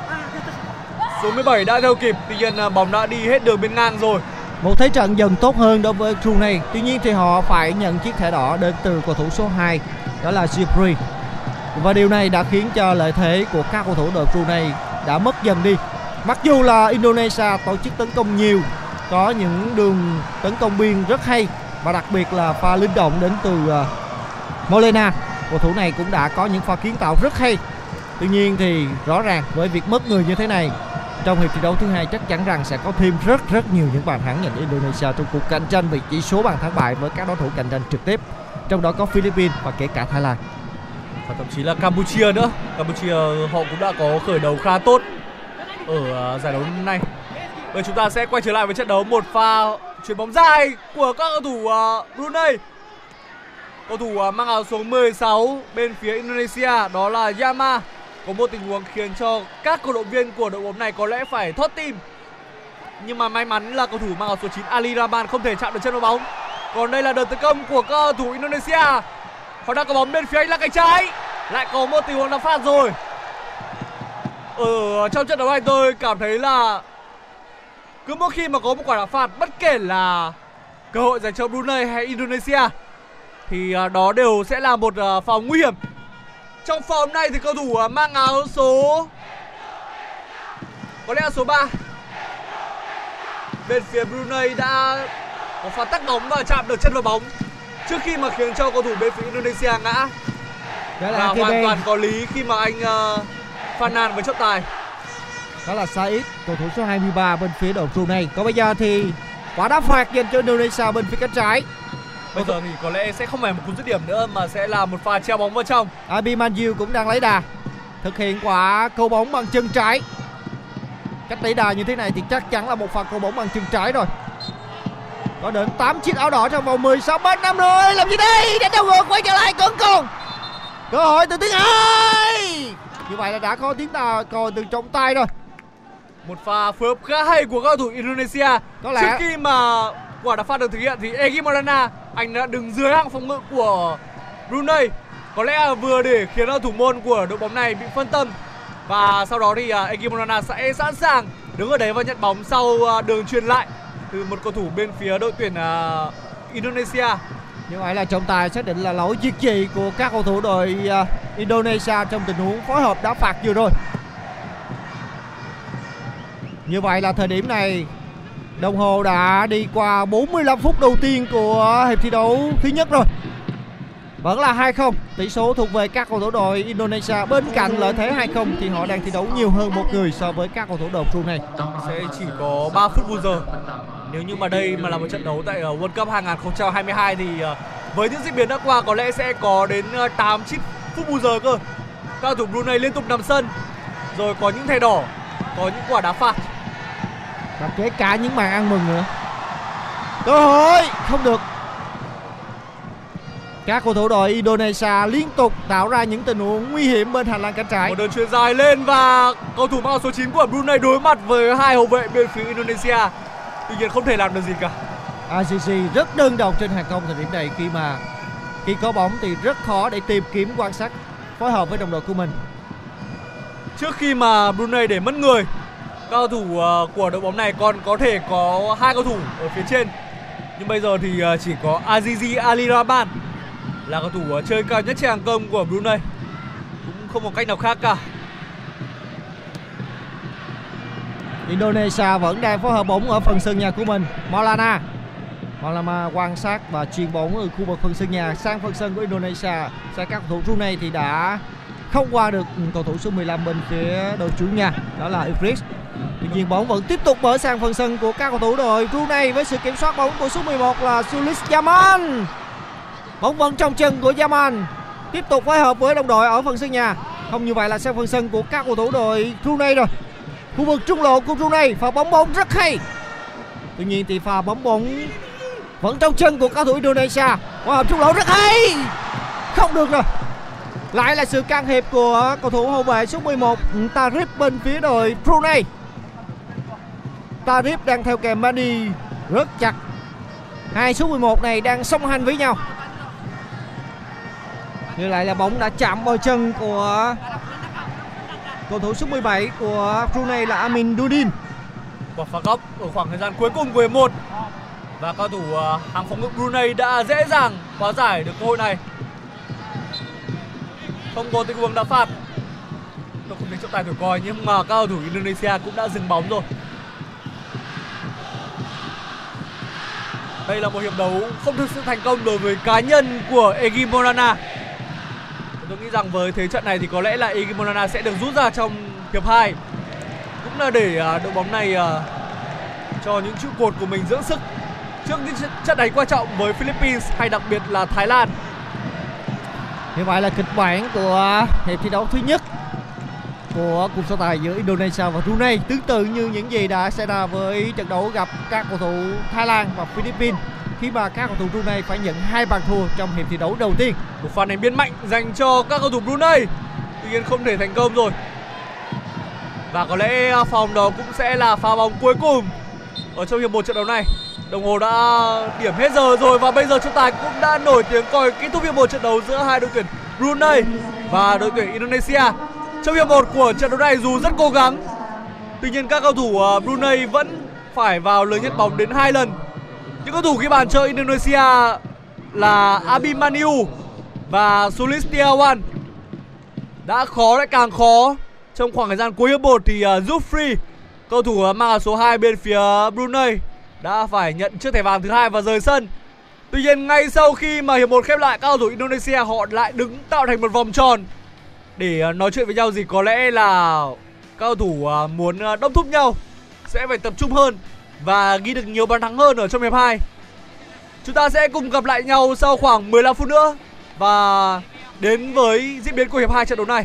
số 17 đã theo kịp. Tuy nhiên uh, bóng đã đi hết đường bên ngang rồi. Một thế trận dần tốt hơn đối với Brunei. Tuy nhiên thì họ phải nhận chiếc thẻ đỏ đến từ cầu thủ số 2 đó là Jibri. Và điều này đã khiến cho lợi thế của các cầu thủ đội Brunei đã mất dần đi. Mặc dù là Indonesia tổ chức tấn công nhiều, có những đường tấn công biên rất hay và đặc biệt là pha linh động đến từ ờ, Molina. Cầu thủ này cũng đã có những pha kiến tạo rất hay. Tuy nhiên thì rõ ràng với việc mất người như thế này trong hiệp thi đấu thứ hai chắc chắn rằng sẽ có thêm rất rất nhiều những bàn thắng dành cho Indonesia trong cuộc cạnh tranh về chỉ số bàn thắng bại với các đối thủ cạnh tranh trực tiếp, trong đó có Philippines và kể cả Thái Lan và thậm chí là Campuchia nữa. Campuchia ờ, họ cũng đã có khởi đầu khá tốt ở ờ, giải đấu này. Bây chúng ta sẽ quay trở lại với trận đấu một pha chuyền bóng dài của các cầu thủ ờ, Brunei. Cầu thủ mang áo số 16 bên phía Indonesia, đó là Yama có một tình huống khiến cho các cổ động viên của đội bóng này có lẽ phải thoát tim. Nhưng mà may mắn là cầu thủ mang áo số 9 Ali Rahman không thể chạm được chân vào bóng. Còn đây là đợt tấn công của các cầu thủ Indonesia. Họ đang có bóng bên phía anh là cánh trái. Lại có một tình huống đá phạt rồi. Ở trong trận đấu này tôi cảm thấy là cứ mỗi khi mà có một quả đá phạt bất kể là cơ hội dành cho Brunei hay Indonesia, thì à, đó đều sẽ là một à, pha nguy hiểm. Trong pha bóng này thì cầu thủ à, mang áo số có lẽ là số 3 bên phía Brunei đã có pha tắc bóng và chạm được chân vào bóng. Trước khi mà khiến cho cầu thủ bên phía Indonesia ngã. Đó và là hoàn ATP toàn có lý khi mà anh uh, phàn nàn với trọng tài. Đó là Said cầu thủ số 23 bên phía đội Brunei. Còn bây giờ thì quả đá phạt dành cho Indonesia bên phía cánh trái bây giờ thì có lẽ sẽ không phải một cú dứt điểm nữa mà sẽ là một pha treo bóng vào trong Abi Manju cũng đang lấy đà thực hiện quả câu bóng bằng chân trái cách lấy đà như thế này thì chắc chắn là một pha câu bóng bằng chân trái rồi Có đến 8 chiếc áo đỏ trong vòng 16 mét năm rồi. Làm gì đây? Đánh đầu ngược quay trở lại cẩn còn. Cơ hội từ tiếng hai. Như vậy là đã có tiếng ta còi từ trọng tay rồi. Một pha phối hợp khá hay của cao thủ Indonesia. Có lẽ- Trước khi mà quả đá phạt được thực hiện thì Egy Morana anh đã đứng dưới hàng phòng ngự của Brunei. Có lẽ là vừa để khiến thủ môn của đội bóng này bị phân tâm. Và sau đó thì à, uh, Egy sẽ sẵn sàng đứng ở đấy và nhận bóng sau à, đường truyền lại từ một cầu thủ bên phía đội tuyển à, Indonesia. Như vậy là trọng tài xác định là lỗi diệt trì của các cầu thủ đội Indonesia trong tình huống phối hợp đá phạt vừa rồi. Như vậy là thời điểm này đồng hồ đã đi qua 45 phút đầu tiên của hiệp thi đấu thứ nhất rồi. Vẫn là 2-0, tỷ số thuộc về các cầu thủ đội Indonesia. Bên cạnh lợi thế 2-0 thì họ đang thi đấu nhiều hơn một người so với các cầu thủ đội Brunei. sẽ chỉ có 3 phút bù giờ. Nếu như mà đây mà là một trận đấu tại ờ, World Cup 2022 thì ờ, với những diễn biến đã qua có lẽ sẽ có đến ờ, 8 9 phút bù giờ cơ. Các cầu thủ Brunei liên tục nằm sân, rồi có những thẻ đỏ, có những quả đá phạt và kể cả những màn ăn mừng nữa. Cơ hội! Không được. Các cầu thủ đội Indonesia liên tục tạo ra những tình huống nguy hiểm bên hành lang cánh trái. Một đường chuyền dài lên và cầu thủ mang số 9 của Brunei đối mặt với hai hậu vệ bên phía Indonesia. Tuy nhiên không thể làm được gì cả. ICC rất đơn độc trên hàng công thời điểm này khi mà khi có bóng thì rất khó để tìm kiếm quan sát phối hợp với đồng đội của mình. Trước khi mà Brunei để mất người, các cầu thủ ờ, của đội bóng này còn có thể có hai cầu thủ ở phía trên. Nhưng bây giờ thì ờ, chỉ có Azizi Ali Rahman là cầu thủ ờ, chơi cao nhất trên hàng công của Brunei. Cũng không có cách nào khác cả. Indonesia vẫn đang phối hợp bóng ở phần sân nhà của mình Maulana Maulana quan sát và chuyền bóng ở khu vực phần sân nhà sang phần sân của Indonesia sang các cầu thủ Brunei thì đã không qua được cầu thủ số 15 bên phía đội chủ nhà đó là Idris Tuy nhiên bóng vẫn tiếp tục mở sang phần sân của các cầu thủ đội Brunei với sự kiểm soát bóng của số 11 là Sulis Yaman bóng vẫn trong chân của Yaman tiếp tục phối hợp với đồng đội ở phần sân nhà. Không như vậy là sang phần sân của các cầu thủ đội Brunei rồi. Khu vực trung lộ của Brunei pha bóng bóng rất hay. Tuy nhiên thì pha bóng bóng vẫn trong chân của cầu thủ Indonesia. Phối hợp trung lộ rất hay. Không được rồi. Lại là sự can thiệp của cầu thủ hậu vệ số 11 Tarif bên phía đội Brunei. Tarif đang theo kèm Mani, rất chặt hai số 11 này đang song hành với nhau như lại là bóng đã chạm vào chân của cầu thủ số 17 của Brunei là Amin Dudin Quả phạt góc ở khoảng thời gian cuối cùng của hiệp 1 và cầu thủ à, hàng phòng ngự Brunei đã dễ dàng hóa giải được cơ hội này. Không có tình huống đá phạt. Tôi không thấy trọng tài thổi còi, nhưng mà các cầu thủ Indonesia cũng đã dừng bóng rồi. Đây là một hiệp đấu không thực sự thành công đối với cá nhân của Egi Morana. Tôi nghĩ rằng với thế trận này thì có lẽ là Egi Morana sẽ được rút ra trong hiệp 2 cũng là để à, đội bóng này à, cho những trụ cột của mình dưỡng sức trước những trận đánh quan trọng với Philippines hay đặc biệt là Thái Lan. Như vậy là kịch bản của hiệp thi đấu thứ nhất của cuộc so tài giữa Indonesia và Brunei tương tự như những gì đã xảy ra với trận đấu gặp các cầu thủ Thái Lan và Philippines, khi mà các cầu thủ Brunei phải nhận hai bàn thua trong hiệp thi đấu đầu tiên. Một pha ném biên mạnh dành cho các cầu thủ Brunei. Tuy nhiên không thể thành công rồi. Và có lẽ phòng đó cũng sẽ là pha bóng cuối cùng ở trong hiệp một trận đấu này. Đồng hồ đã điểm hết giờ rồi và bây giờ trọng tài cũng đã nổi tiếng còi kết thúc hiệp một trận đấu giữa hai đội tuyển Brunei và đội tuyển Indonesia. Trong hiệp một của trận đấu này dù rất cố gắng, tuy nhiên các cầu thủ à, Brunei vẫn phải vào lưới nhận bóng đến hai lần. Những cầu thủ ghi bàn cho Indonesia là Abimaniu và Sulistiawan đã khó lại càng khó trong khoảng thời gian cuối hiệp 1 thì à, Zufri cầu thủ à, mang áo số 2 bên phía Brunei đã phải nhận chiếc thẻ vàng thứ hai và rời sân. Tuy nhiên ngay sau khi mà hiệp 1 khép lại các cầu thủ Indonesia họ lại đứng tạo thành một vòng tròn để ờ, nói chuyện với nhau gì có lẽ là các cầu thủ ờ, muốn ờ, đốc thúc nhau sẽ phải tập trung hơn và ghi được nhiều bàn thắng hơn ở trong hiệp 2. Chúng ta sẽ cùng gặp lại nhau sau khoảng 15 phút nữa và đến với diễn biến của hiệp 2 trận đấu này.